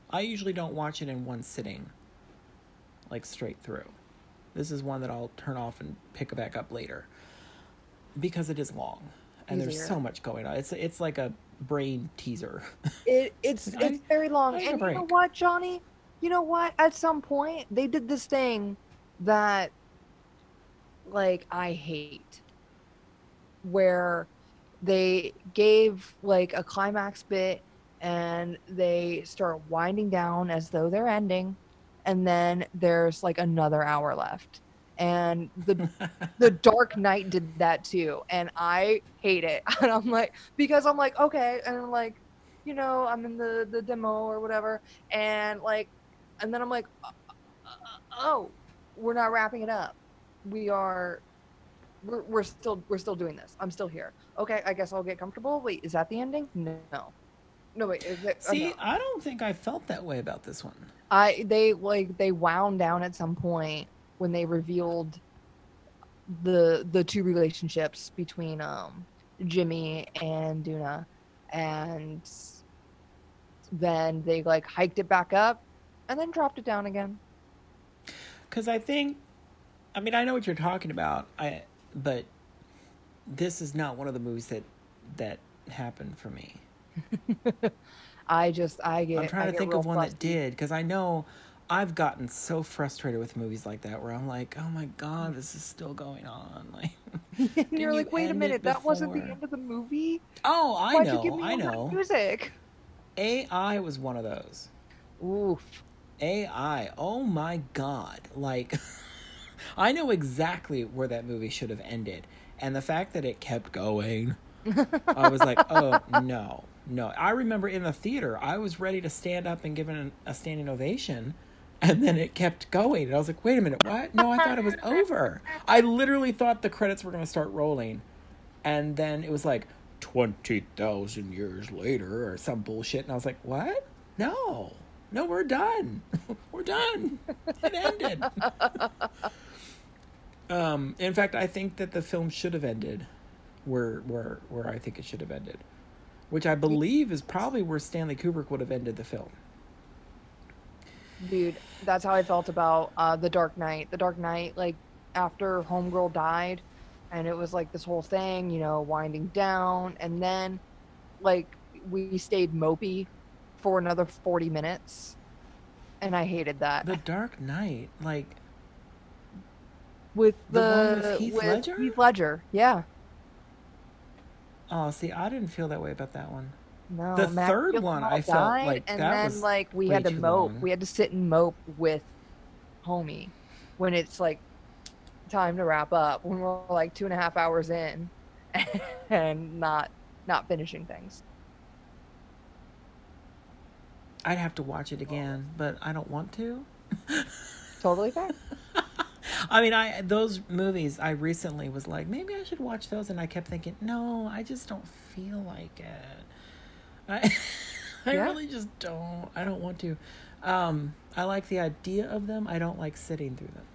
I usually don't watch it in one sitting, like straight through. This is one that I'll turn off and pick it back up later because it is long and there's so much going on. It's it's like a brain teaser. It, it's I- it's very long. I need a And you know what, Johnny? You know what? At some point, they did this thing that, like, I hate, where they gave like a climax bit and they start winding down as though they're ending, and then there's like another hour left. And the the Dark Knight did that too, and I hate it. And I'm like, because I'm like, okay, and I'm like, you know, I'm in the the demo or whatever, and like, and then I'm like, uh, uh, oh, we're not wrapping it up. We are, we're, we're still we're still doing this. I'm still here. Okay, I guess I'll get comfortable. Wait, is that the ending? No. No wait, is it? oh, See, no. I don't think I felt that way about this one. I they like they wound down at some point when they revealed the the two relationships between um Jimmy and Doona and then they like hiked it back up and then dropped it down again. Because I think, I mean, I know what you're talking about. I, but this is not one of the movies that that happened for me. I just I get I'm trying I to think of one that did because I know I've gotten so frustrated with movies like that where I'm like, oh my god, this is still going on. Like, you're you like, wait a minute, that wasn't the end of the movie. oh, I Why'd know, you give me I know. music? AI was one of those. Oof. AI, oh my god. Like I know exactly where that movie should have ended. And the fact that it kept going, I was like, "Oh, no. No." I remember in the theater, I was ready to stand up and give it an, a standing ovation, and then it kept going. And I was like, "Wait a minute. What? No, I thought it was over." I literally thought the credits were going to start rolling. And then it was like 20,000 years later or some bullshit and I was like, "What? No. No, we're done. we're done. It ended." um, in fact, I think that the film should have ended where where where I think it should have ended, which I believe is probably where Stanley Kubrick would have ended the film. Dude, that's how I felt about uh, The Dark Knight. The Dark Knight, like after Homegirl died, and it was like this whole thing, you know, winding down, and then like we stayed mopey for another 40 minutes, and I hated that. The Dark Knight, like with the the, with Heath Ledger? Heath Ledger, yeah. oh, see, I didn't feel that way about that one. No, The third one, I felt died, like and then like we had to mope. long. We had to sit and mope with homie when it's like time to wrap up. When we're like two and a half hours in, and not not finishing things. I'd have to watch it again, but I don't want to. Totally fair. I mean, I those movies I recently was like, maybe I should watch those, and I kept thinking, no, I just don't feel like it. I, I Yeah. really just don't. I don't want to. Um, I like the idea of them. I don't like sitting through them.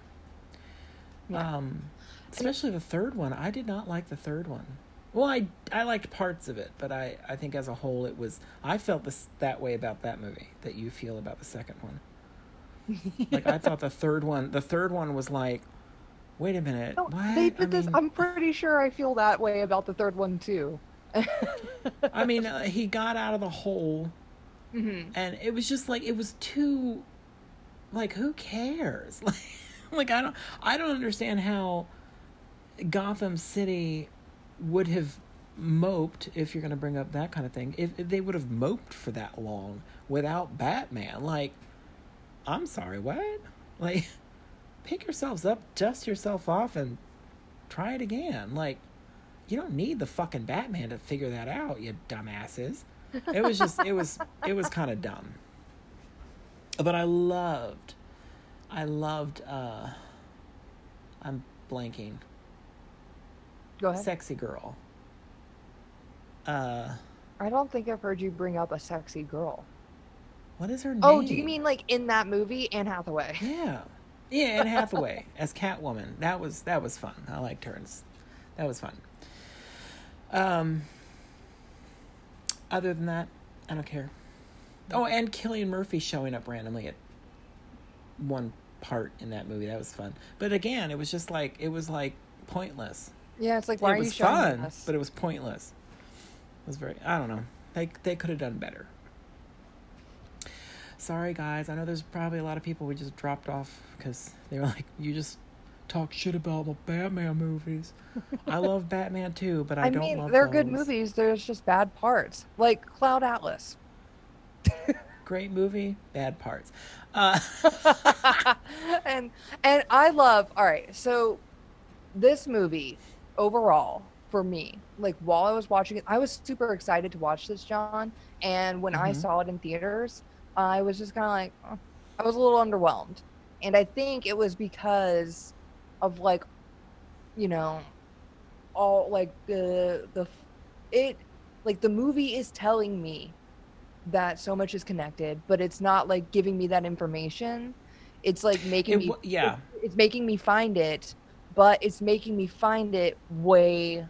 Yeah. Um, especially the third one. I did not like the third one. Well, I I liked parts of it, but I I think as a whole it was. I felt this that way about that movie that you feel about the second one. Like I thought the third one, the third one was like, wait a minute, No, what? they I did this. mean, I'm pretty sure I feel that way about the third one too. I mean, uh, he got out of the hole, hmm and it was just like it was too, like who cares? Like, like I don't, I don't understand how Gotham City would have moped if you're going to bring up that kind of thing. If, if they would have moped for that long without Batman, like, I'm sorry, what? Like, pick yourselves up, dust yourself off, and try it again. Like, you don't need the fucking Batman to figure that out, you dumbasses. It was just, it was, it was kind of dumb. But I loved, I loved, uh, I'm blanking. Go ahead. Sexy girl. Uh, I don't think I've heard you bring up a sexy girl. What is her name? Oh, do you mean like in that movie, Anne Hathaway? Yeah, yeah, Anne Hathaway as Catwoman. That was that was fun. I liked her. That was fun. Um. Other than that, I don't care. Oh, and Cillian Murphy showing up randomly at one part in that movie. That was fun. But again, it was just like it was like pointless. Yeah, it's like why it are you was showing fun, us? but it was pointless. It was very. I don't know. They they could have done better. Sorry, guys. I know there's probably a lot of people we just dropped off because they were like, "You just talk shit about the Batman movies." I love Batman too, but I, I don't mean, love they're good movies. There's just bad parts, like Cloud Atlas. Great movie, bad parts. Uh, and and I love. All right, so this movie overall for me, like while I was watching it, I was super excited to watch this, John. And when I Mhm. saw it in theaters, I was just kind of like, oh, I was a little underwhelmed. And I think it was because of like, you know, all like the the it like the movie is telling me that so much is connected, but it's not like giving me that information. It's like making It me yeah. it's, it's making me find it, but it's making me find it way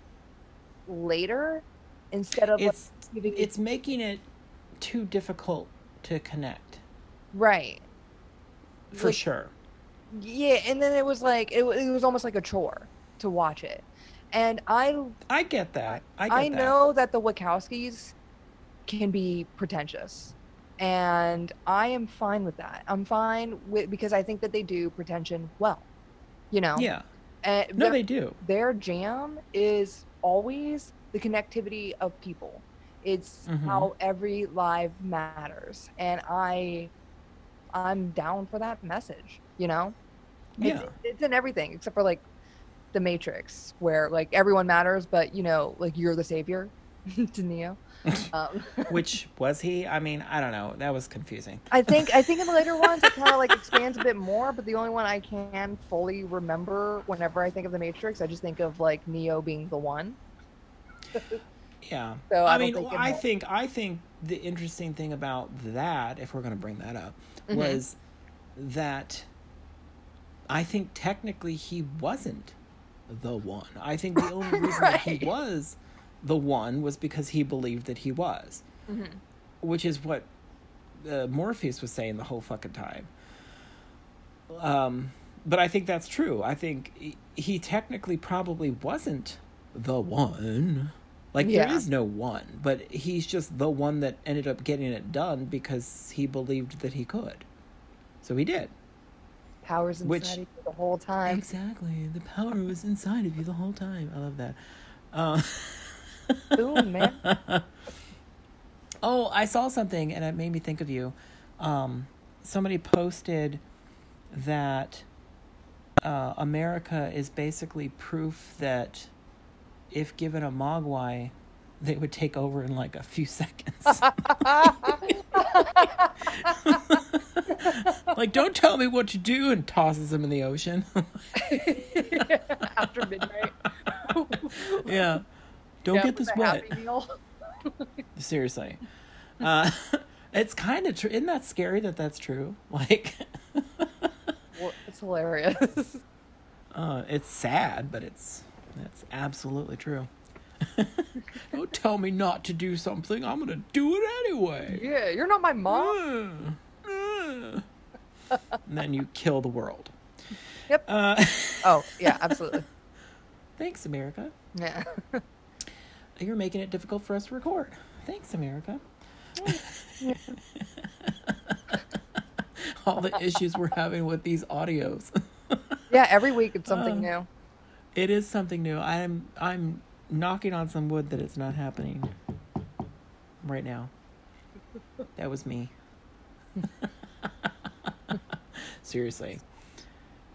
later instead of like, It's me- it's making it too difficult to connect right. for Like, sure. Yeah, and then it was like it, it was almost like a chore to watch it, and I I get that. I get I that. know that the Wachowskis can be pretentious, and I am fine with that. I'm fine with because I think that they do pretension well, you know. Yeah. And No, their, they do. their jam is always the connectivity of people. It's Mhm. how every live matters, and I, I'm down for that message. You know. It's, Yeah. it's in everything except for like the Matrix, where like everyone matters, but you know, like you're the savior to Neo. Um, Which was he? I mean, I don't know. That was confusing. I think I think in the later ones it kind of like expands a bit more, but the only one I can fully remember whenever I think of the Matrix, I just think of like Neo being the one. Yeah. So I I mean, think I think I think the interesting thing about that, if we're going to bring that up, Mhm. was that I think technically he wasn't the one. I think the only reason that he was the one was because he believed that he was, Mhm. which is what uh, Morpheus was saying the whole fucking time. Um, but I think that's true. I think he technically probably wasn't the one. Like there Yeah. is no one, but he's just the one that ended up getting it done because he believed that he could. So he did. powers inside Which- of you the whole time. Exactly. The power was inside of you the whole time. I love that. Uh, Boom, man. oh, I saw something and it made me think of you. Um, somebody posted that uh, America is basically proof that if given a mogwai, they would take over in like a few seconds. like, don't tell me what to do, and tosses him in the ocean. After midnight. yeah. Don't Yeah, get this wet. Seriously. Uh, it's kind of true. Isn't that scary that that's true? Like, Well, It's hilarious. uh, it's sad, but it's it's absolutely true. Don't tell me not to do something. I'm gonna do it anyway. yeah, you're not my mom. And then you kill the world. Yep. Uh, Oh, yeah, absolutely. thanks, America. Yeah. You're making it difficult for us to record. Thanks, America. All the issues we're having with these audios. Yeah, every week it's something Uh, new. It is something new. I'm I'm knocking on some wood that it's not happening right now. That was me. Seriously.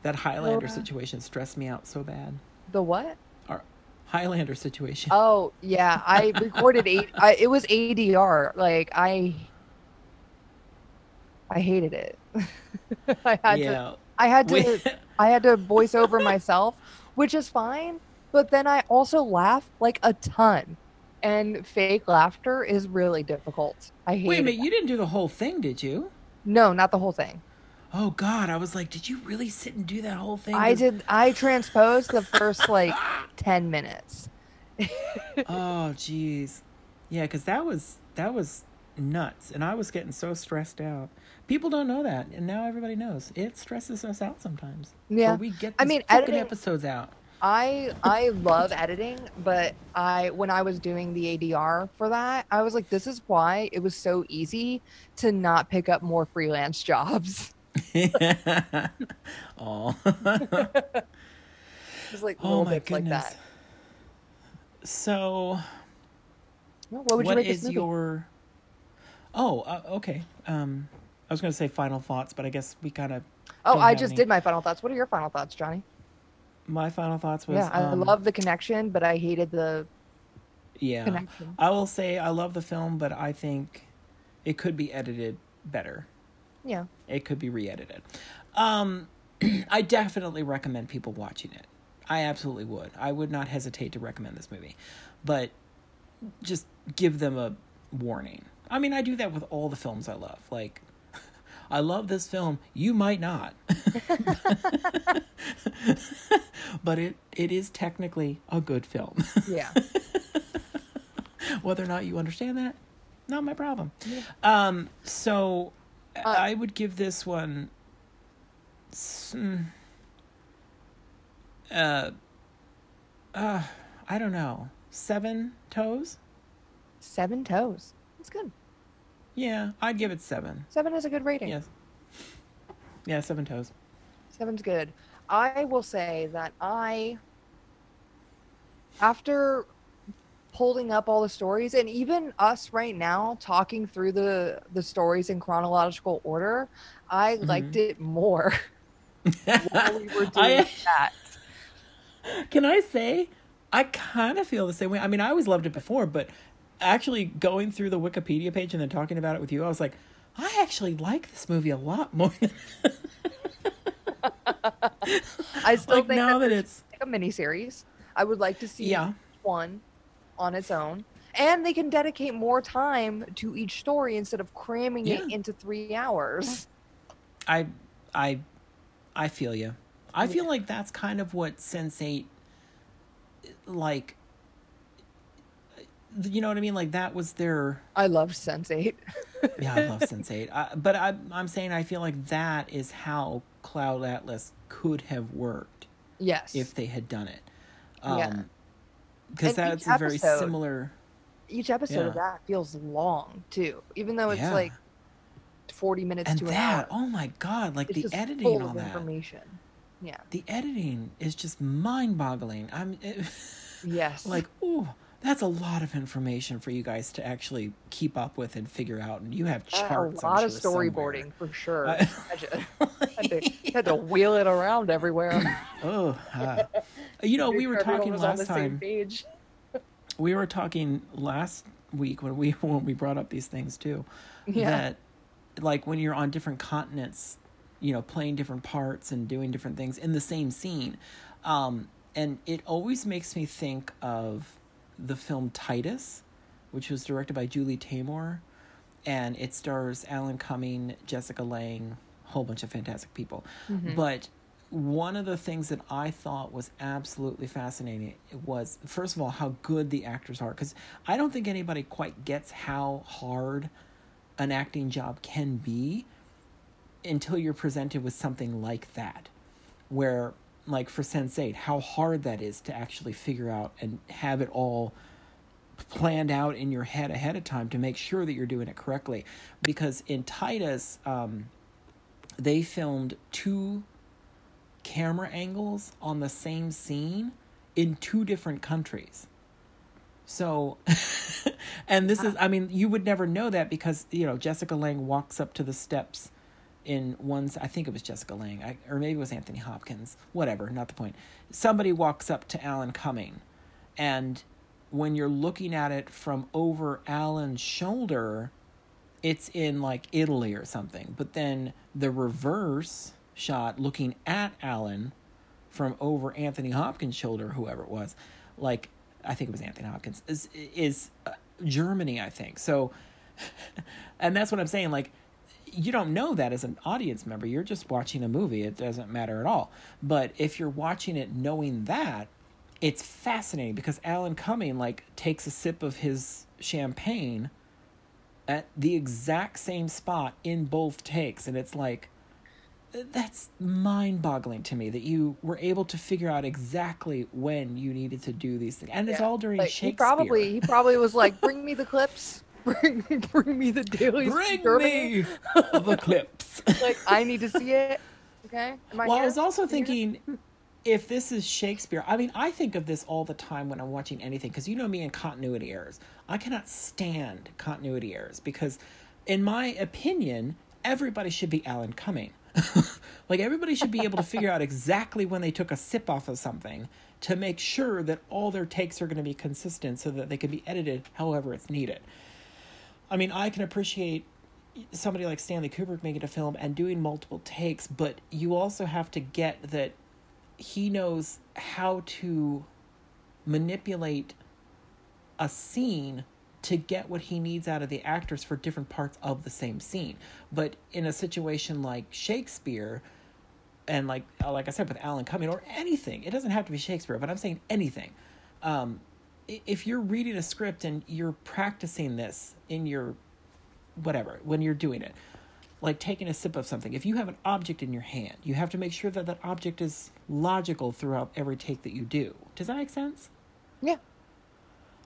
That Highlander uh, situation stressed me out so bad. The what? Our Highlander situation. Oh, yeah. I recorded eight. I, it was ADR. Like I, I hated it. I had to. I had to. I had to voice over myself, which is fine. But then I also laugh like a ton, and fake laughter is really difficult. I hate. Wait a minute, you didn't do the whole thing, did you? No, not the whole thing. Oh God, I was like, did you really sit and do that whole thing? I did. I transposed the first like ten minutes. Oh jeez, yeah, because that was that was nuts, and I was getting so stressed out. People don't know that, and now everybody knows. It stresses us out sometimes. Yeah. We get. I mean, editing- episodes out. I I love editing, but I when I was doing the ADR for that, I was like, this is why it was so easy to not pick up more freelance jobs. oh. Just like oh my bits like goodness. that. So, Well, What would you what rate is movie? your? Oh, uh, okay. Um, I was going to say final thoughts, but I guess we kind of. Oh, I just any. did my final thoughts. What are your final thoughts, Johnny? My final thoughts was. yeah, I um, love the connection, but I hated the Yeah. connection. I will say I love the film, but I think it could be edited better. Yeah. It could be re-edited. Um, I definitely recommend people watching it. I absolutely would. I would not hesitate to recommend this movie, but just give them a warning I mean, I do that with all the films I love. Like, I love this film. You might not, but it it is technically a good film. Yeah. Whether or not you understand that, not my problem. Yeah. Um, so Uh, I would give this one. s- mm, Uh, uh, I don't know. Seven toes? Seven toes. That's good. Yeah, I'd give it seven. Seven is a good rating. Yes. Yeah, seven toes. Seven's good. I will say that I, after holding up all the stories, and even us right now talking through the the stories in chronological order, I mm-hmm. liked it more while we were doing I, that. can I say, I kind of feel the same way. I mean, I always loved it before, but actually going through the Wikipedia page and then talking about it with you, I was like, I actually like this movie a lot more. I still like think now that that it's like a miniseries. I would like to see yeah, one on its own. And they can dedicate more time to each story instead of cramming it into three hours. I, I, I feel you. I feel like that's kind of what Eight, like, you know what I mean? Like that was their. I love Sense8. Yeah, I love Sense Eight, I, but I, I'm saying I feel like that is how Cloud Atlas could have worked yes. if they had done it. Yeah. Um, because And each that's a very similar. Each episode of that feels long too, even though it's Yeah. like 40 minutes And to that, an hour. oh my god, like it's the editing full on of that. information. Yeah. The editing is just mind-boggling. I'm it, Yes. like, ooh, that's a lot of information for you guys to actually keep up with and figure out. And you have Uh, charts. a lot of sure, storyboarding for sure. I- Imagine. had, to, had to wheel it around everywhere. oh, uh, you know, we were Make sure everyone talking last time. we were talking last week when we when we brought up these things too Yeah. that like when you're on different continents you know playing different parts and doing different things in the same scene um and it always makes me think of the film Titus which was directed by Julie Taymor and it stars Alan Cumming Jessica Lange a whole bunch of fantastic people Mhm. but one of the things that I thought was absolutely fascinating was, first of all, how good the actors are. Because I don't think anybody quite gets how hard an acting job can be until you're presented with something like that. Where, like for Sense8, how hard that is to actually figure out and have it all planned out in your head ahead of time to make sure that you're doing it correctly. Because in Titus, um, they filmed two camera angles on the same scene in two different countries. So, and this is, I mean, you would never know that because, you know, Jessica Lange walks up to the steps in one's, I think it was Jessica Lange, I, or maybe it was Anthony Hopkins, whatever, not the point. Somebody walks up to Alan Cumming, and when you're looking at it from over Alan's shoulder, it's in like Italy or something. But then the reverse shot looking at Alan from over Anthony Hopkins' shoulder, whoever it was, like I think it was Anthony Hopkins, is is uh, Germany, I think. So, and that's what I'm saying. Like, you don't know that as an audience member. You're just watching a movie. It doesn't matter at all. But if you're watching it knowing that, it's fascinating because Alan Cumming like takes a sip of his champagne at the exact same spot in both takes and it's like that's mind-boggling to me that you were able to figure out exactly when you needed to do these things and it's all during Like, Shakespeare he probably he probably was like, "Bring me the clips, bring bring me the daily. bring me the clips Like I need to see it. Okay. Am I well i was also Here? thinking if this is shakespeare i mean i think of this all the time when i'm watching anything because you know me and continuity errors i cannot stand continuity errors because in my opinion everybody should be alan cumming like everybody should be able to figure out exactly when they took a sip off of something to make sure that all their takes are going to be consistent so that they can be edited however it's needed i mean i can appreciate somebody like Stanley Kubrick making a film and doing multiple takes, but you also have to get that he knows how to manipulate a scene to get what he needs out of the actors for different parts of the same scene. But in a situation like Shakespeare, and like like I said with Alan Cumming or anything, it doesn't have to be Shakespeare, but I'm saying anything. Um, if you're reading a script and you're practicing this in your whatever when you're doing it, like taking a sip of something, if you have an object in your hand, you have to make sure that that object is logical throughout every take that you do. Does that make sense? Yeah.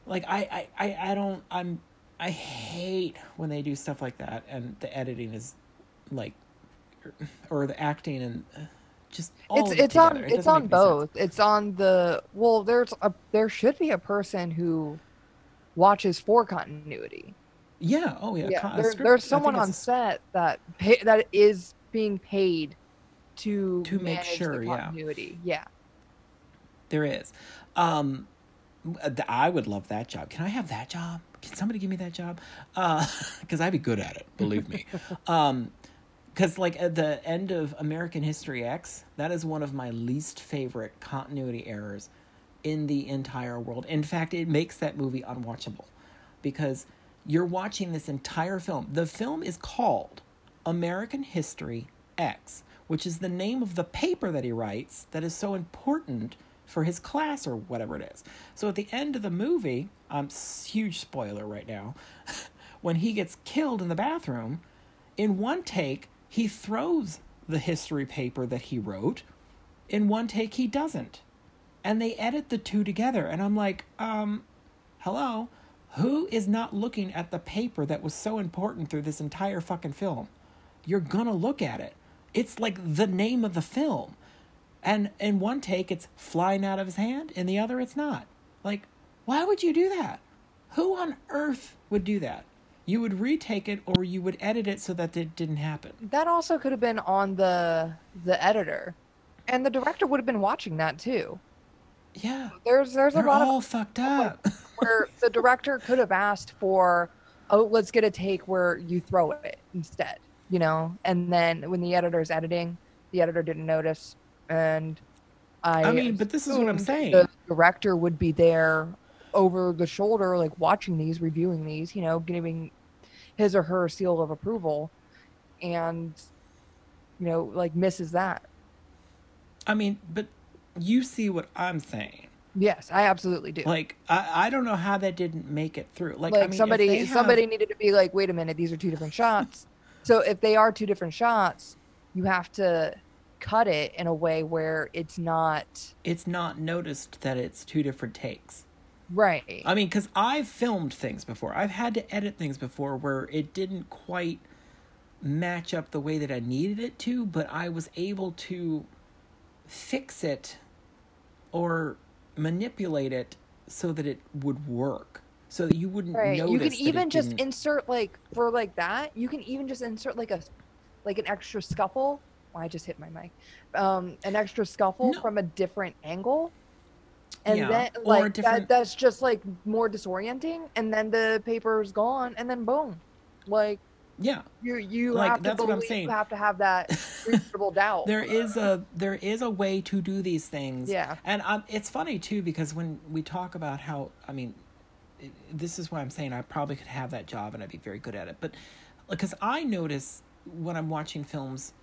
Like I I I, I don't I'm I hate when they do stuff like that and the editing is like or the acting and just all it's it's on. It it's on any sense. both. It's on the well. There's a there should be a person who watches for continuity. Yeah. Oh yeah. Yeah, Con- there, script- there's someone on set that pay, that is being paid to To make sure, yeah. continuity. Yeah. There is. Um, uh, I would love that job. Can I have that job? Can somebody give me that job? Because I'd be good at it. Believe me. um, because like at the end of American History X, that is one of my least favorite continuity errors in the entire world. In fact, it makes that movie unwatchable because you're watching this entire film. The film is called American History X, which is the name of the paper that he writes that is so important for his class or whatever it is. So at the end of the movie, um, huge spoiler right now, when he gets killed in the bathroom, in one take, he throws the history paper that he wrote. In one take, he doesn't. And they edit the two together. And I'm like, um, hello? Who is not looking at the paper that was so important through this entire fucking film? You're gonna look at it. It's like the name of the film. And in one take, it's flying out of his hand. In the other, it's not. Like, why would you do that? Who on earth would do that? You would retake it or you would edit it so that it didn't happen. That also could have been on the the editor, and the director would have been watching that too. Yeah. There's there's a They're lot all of fucked up. where the director could have asked for, oh, let's get a take where you throw it instead, you know, and then when the editor's editing, the editor didn't notice, and I. I mean, but this is what I'm saying. The director would be there over the shoulder, like watching these, reviewing these, you know, giving his or her seal of approval, and you know, like misses that. I mean, but you see what I'm saying. Yes, I absolutely do. Like, I, I don't know how that didn't make it through. Like, like I mean, somebody have- somebody needed to be like wait a minute these are two different shots so if they are two different shots you have to cut it in a way where it's not it's not noticed that it's two different takes. Right I mean, because I've filmed things before. I've had to edit things before where it didn't quite match up the way that I needed it to, but I was able to fix it or manipulate it so that it would work. So that you wouldn't right notice. you can even just didn't- insert like for like that you can even just insert like a like an extra scuffle oh, i just hit my mic um an extra scuffle No. from a different angle and Yeah, then like different- that that's just like more disorienting and then the paper's gone and then boom like yeah. You you Like, have to that's what I'm believe, saying. you have to have that reasonable doubt. there is a there is a way to do these things Yeah. and um, it's funny too because when we talk about how i mean it- this is why i'm saying i probably could have that job and i'd be very good at it but because i notice when i'm watching films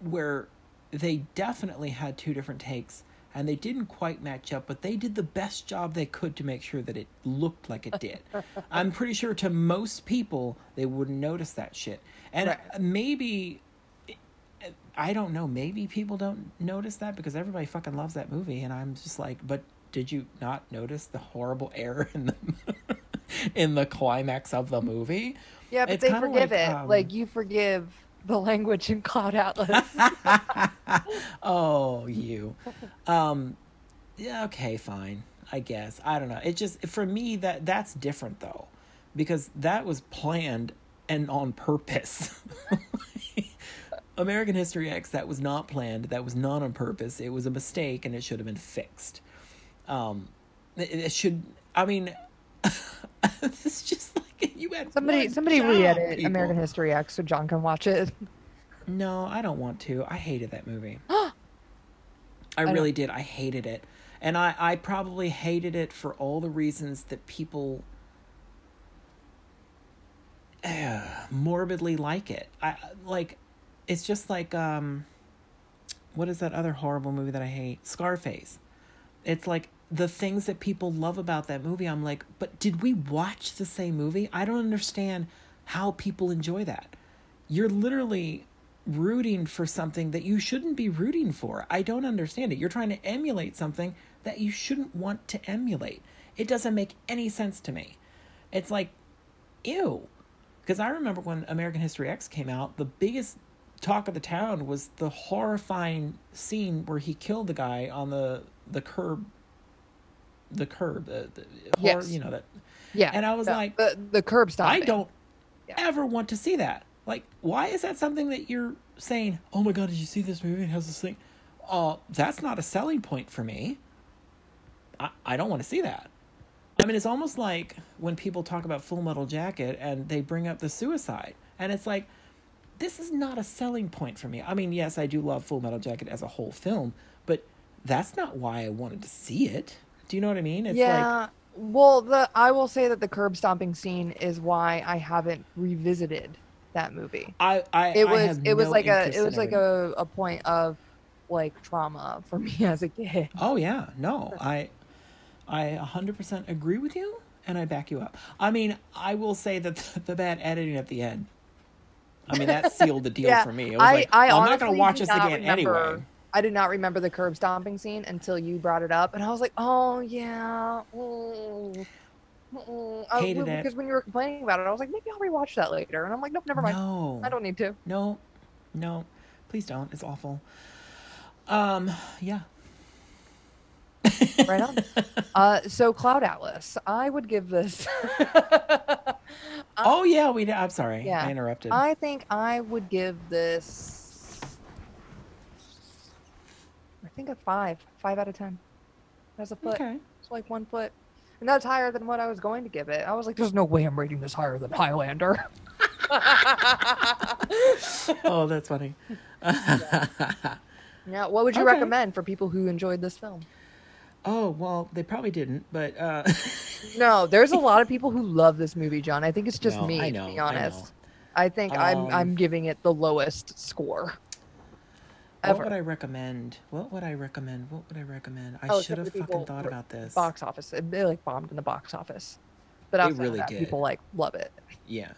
where they definitely had two different takes and they didn't quite match up but they did the best job they could to make sure that it looked like it did i'm pretty sure to most people they wouldn't notice that shit and Right. maybe I don't know. Maybe people don't notice that because everybody fucking loves that movie, and I'm just like, but did you not notice the horrible error in the in the climax of the movie? yeah, but it's they forgive like, it. um, like you forgive the language in Cloud Atlas. oh, you. Um, yeah. Okay. Fine. I guess. I don't know. It just for me that that's different though, because that was planned and on purpose. American History X that was not planned. That was not on purpose. It was a mistake, and it should have been fixed. Um, it, it should. I mean, it's just you had somebody somebody job, re-edit people. American History X so John can watch it. No, I don't want to. I hated that movie. I I really did. I hated it. And I, I probably hated it for all the reasons that people uh, morbidly like it. I like it's just like um what is that other horrible movie that I hate? Scarface. It's like the things that people love about that movie. I'm like, but did we watch the same movie? I don't understand how people enjoy that. You're literally rooting for something that you shouldn't be rooting for. I don't understand it. You're trying to emulate something that you shouldn't want to emulate. It doesn't make any sense to me. It's like, ew. Because I remember when American History X came out, the biggest talk of the town was the horrifying scene where he killed the guy on the the curb, the curb, the, the horror, Yes. you know that. Yeah. And I was the, like, the, the curb stop. I don't Yeah. ever want to see that. Like, why is that something that you're saying? Oh my god, did you see this movie? It has this thing. Uh, that's not a selling point for me. I, I don't want to see that. I mean, it's almost like when people talk about Full Metal Jacket and they bring up the suicide, and it's like, this is not a selling point for me. I mean, yes, I do love Full Metal Jacket as a whole film, but that's not why I wanted to see it. Do you know what I mean? It's yeah. like, well, the I will say that the curb stomping scene is why I haven't revisited that movie. I, I, It I was have it was no like a it was like a, a point of like trauma for me as a kid. Oh yeah, no, I, I 100% agree with you, and I back you up. I mean, I will say that the, the bad editing at the end. I mean, that sealed the deal Yeah, for me. It was I- like, I I'm not going to watch this again remember- anyway. I did not remember the curb stomping scene until you brought it up, and I was like, "Oh yeah." mm, mm." I- Hated it. because when you were complaining about it, I was like, "Maybe I'll rewatch that later," and I'm like, "Nope, never mind. No, I don't need to." No, no, please don't. It's awful. Um, yeah. Right on. Uh, so Cloud Atlas, I would give this. oh yeah, we. I'm sorry. Yeah. I interrupted. I think I would give this. I think a five, five out of ten. That's a foot, okay. it's like one foot, and that's higher than what I was going to give it. I was like, "There's no way I'm rating this higher than Highlander." Oh, that's funny. yeah, Now, what would you Okay. recommend for people who enjoyed this film? oh well, they probably didn't, but uh, No, there's a lot of people who love this movie, John. I think it's just No, me, I to know, be I know. honest. I, think I'm Um, I'm giving it the lowest score. What would I recommend? What would I recommend? What would I recommend? I Oh, should have fucking thought about this. box office. It, they like bombed in the box office. But outside really that, did. people like love it. Yeah.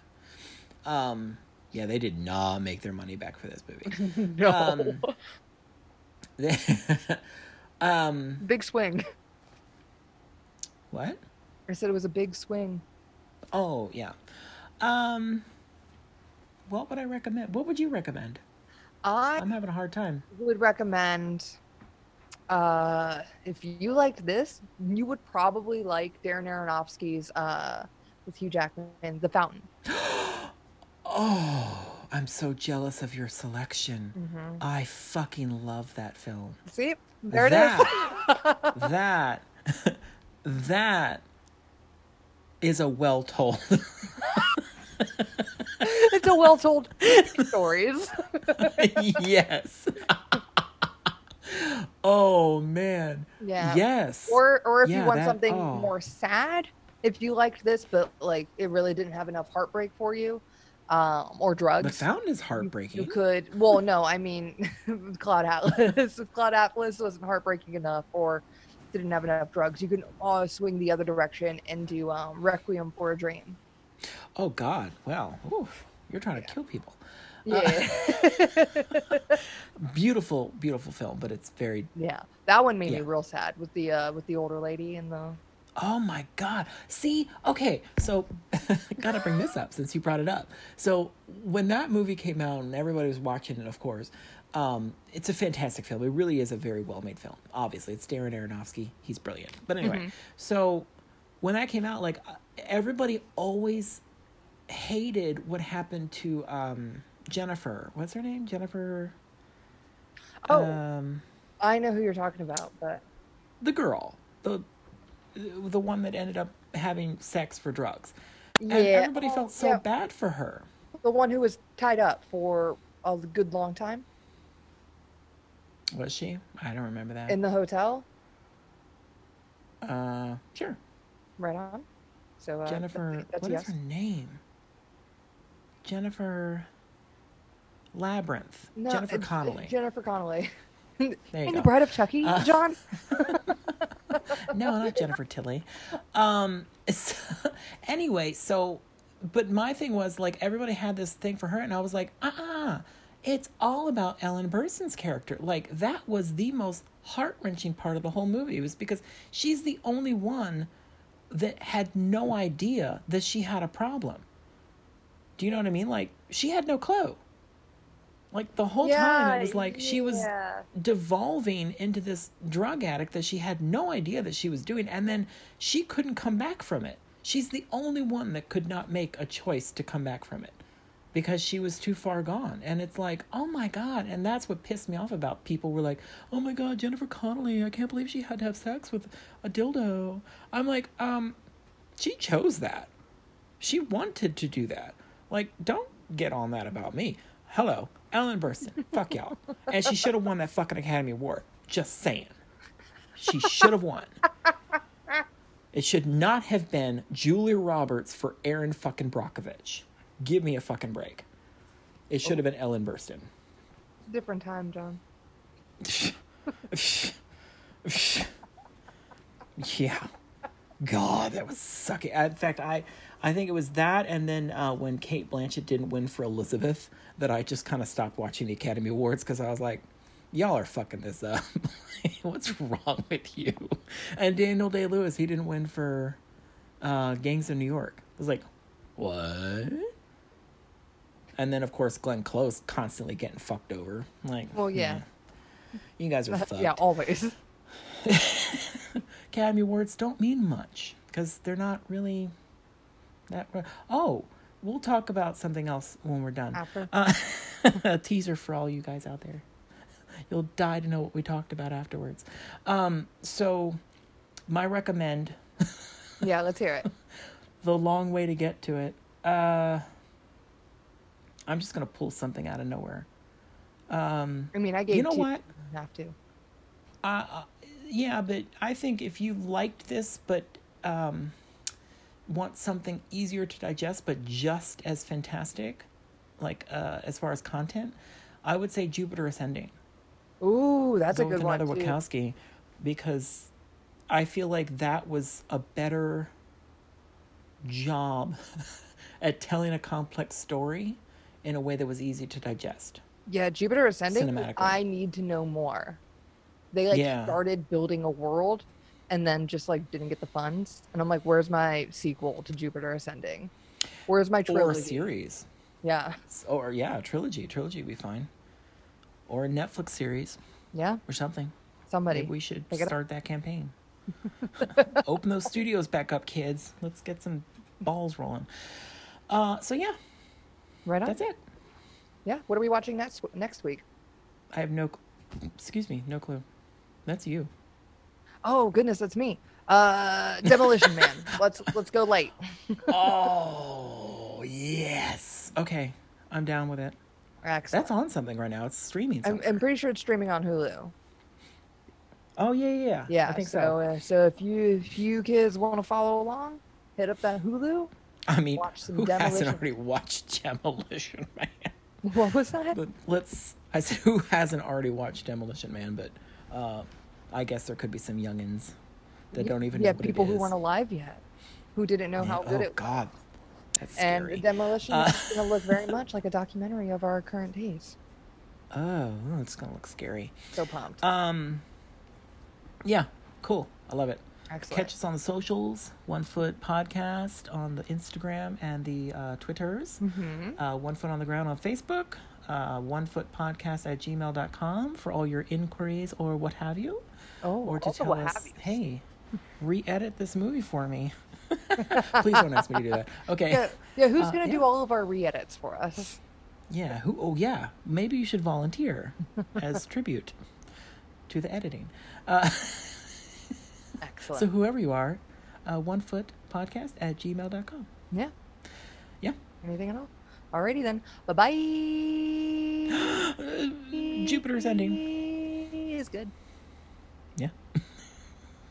Um. Yeah, they did not make their money back for this movie. no. Um, They, um. big swing. What? I said it was a big swing. Oh yeah. Um. What would I recommend? What would you recommend? I I'm having a hard time. would recommend uh if you liked this, you would probably like Darren Aronofsky's uh with Hugh Jackman, The Fountain. Oh, I'm so jealous of your selection. Mm-hmm. I fucking love that film. See? There it That- is. that that is a well told well told stories. yes oh man Yeah. yes Or or if Yeah, you want that- something oh. more sad, if you liked this but like it really didn't have enough heartbreak for you, um, or drugs. the fountain is heartbreaking You could. Well, no, I mean, Cloud Atlas. Cloud Atlas wasn't heartbreaking enough, or didn't have enough drugs. You can uh, swing the other direction and do um, Requiem for a Dream. oh god well oof, you're trying to kill people Yeah, beautiful beautiful film but it's very yeah. That one made Yeah. me real sad with the uh, with the older lady and the. Oh my god. See, okay, so gotta bring this up since you brought it up. So when that movie came out and everybody was watching it, of course, um, it's a fantastic film. It really is a very well made film. Obviously, it's Darren Aronofsky. He's brilliant. But anyway, Mhm. so when that came out, like uh, everybody always hated what happened to um, Jennifer. What's her name? Jennifer. Oh. Um, I know who you're talking about, but the girl, the the one that ended up having sex for drugs. yeah, And everybody oh, felt so yeah, bad for her. the one who was tied up for a good long time Was she? I don't remember that. in the hotel. uh, sure. Right on. So uh, Jennifer. That's, What is yes. her name? Jennifer Labyrinth. No, Jennifer uh, Connelly. Jennifer you And go. the Bride of Chucky, Uh, John. no, not Jennifer Tilly. Um, so- anyway, so, but my thing was like everybody had this thing for her, and I was like, uh uh it's all about Ellen Burstyn's character. Like that was the most heart wrenching part of the whole movie was because she's the only one that had no idea that she had a problem. Do you know what I mean? Like she had no clue. Like the whole time it was like she was yeah. devolving into this drug addict that she had no idea that she was doing and then she couldn't come back from it she's the only one that could not make a choice to come back from it because she was too far gone and it's like oh my god and that's what pissed me off about people were like oh my god jennifer connelly i can't believe she had to have sex with a dildo i'm like um she chose that she wanted to do that like don't get on that about me. Hello ellen burstyn. Fuck y'all. And she should have won that fucking academy award. Just saying. She should have won. It should not have been julia roberts for erin fucking brockovich. Give me a fucking break. It should have been ellen burstyn. Different time, John. yeah. God that was sucky. In fact i i think it was that and then uh, when cate blanchett didn't win for elizabeth that i just kind of stopped watching the academy awards because i was like y'all are fucking this up. What's wrong with you? And daniel day-lewis he didn't win for uh, gangs of new york. I was like what? And then of course glenn close constantly getting fucked over. Like Well, yeah. yeah, you guys are fucked. yeah, always. Academy Awards don't mean much because they're not really that. Oh, we'll talk about something else when we're done. Uh, a teaser for all you guys out there. You'll die to know what we talked about afterwards. Um, so, my recommend, Yeah, let's hear it. the long way to get to it. Uh, I'm just gonna pull something out of nowhere. Um, I mean, I gave you know what? Have to. Uh, uh, yeah, but I think if you liked this, but um, want something easier to digest, but just as fantastic, like uh, as far as content, I would say Jupiter Ascending. Ooh, that's a Go with good one another. Wachowski, because I feel like that was a better job at telling a complex story in a way that was easy to digest. Yeah, Jupiter Ascending. I need to know more. They like Yeah. started building a world, and then just like didn't get the funds. And I'm like, where's my sequel to Jupiter Ascending? Where's my Or a trilogy? series. Yeah, Or, yeah, trilogy. Trilogy would be fine. Or a Netflix series. yeah. or something. Somebody. Maybe we should pick it up. start that campaign. Open those studios back up, kids. Let's get some balls rolling. Uh, so yeah, right on. that's it. Yeah. What are we watching next next week? I have no, excuse me, no clue. That's you. Oh goodness, that's me. Uh, Demolition Man. let's let's go late. oh yes. Okay, I'm down with it. Excellent. That's on something right now. It's streaming. I'm, I'm pretty sure it's streaming on Hulu. oh yeah, yeah, yeah. Yeah. I think so so. uh, so if you if you kids want to follow along, hit up that Hulu. I mean, watch some who hasn't already watched Demolition Man? What was that? but let's I said who hasn't already watched Demolition Man, but uh, I guess there could be some youngins that don't even yeah, know what people it who weren't alive yet, who didn't know Yeah, how good oh it was. God, that's And scary. Demolition Uh, is going to look very much like a documentary of our current days. oh, it's gonna look scary. So pumped. Um, yeah, cool. I love it. Excellent. Catch us on the socials, One Foot Podcast on the Instagram and the uh, Twitters. Mhm. Uh, One Foot on the Ground on Facebook. Uh, one Foot Podcast at gmail.com for all your inquiries or what have you. Oh, or to tell us, hey, re-edit this movie for me. Please don't ask me to do that. Okay. Yeah, yeah who's Uh, going to yeah. do all of our re-edits for us? Yeah. Who? Oh, yeah. Maybe you should volunteer as tribute to the editing. Uh, Excellent. so whoever you are, uh, one foot podcast at gmail.com. yeah. Yeah. Anything at all? Alrighty then. Bye bye. Jupiter's ending. Is good.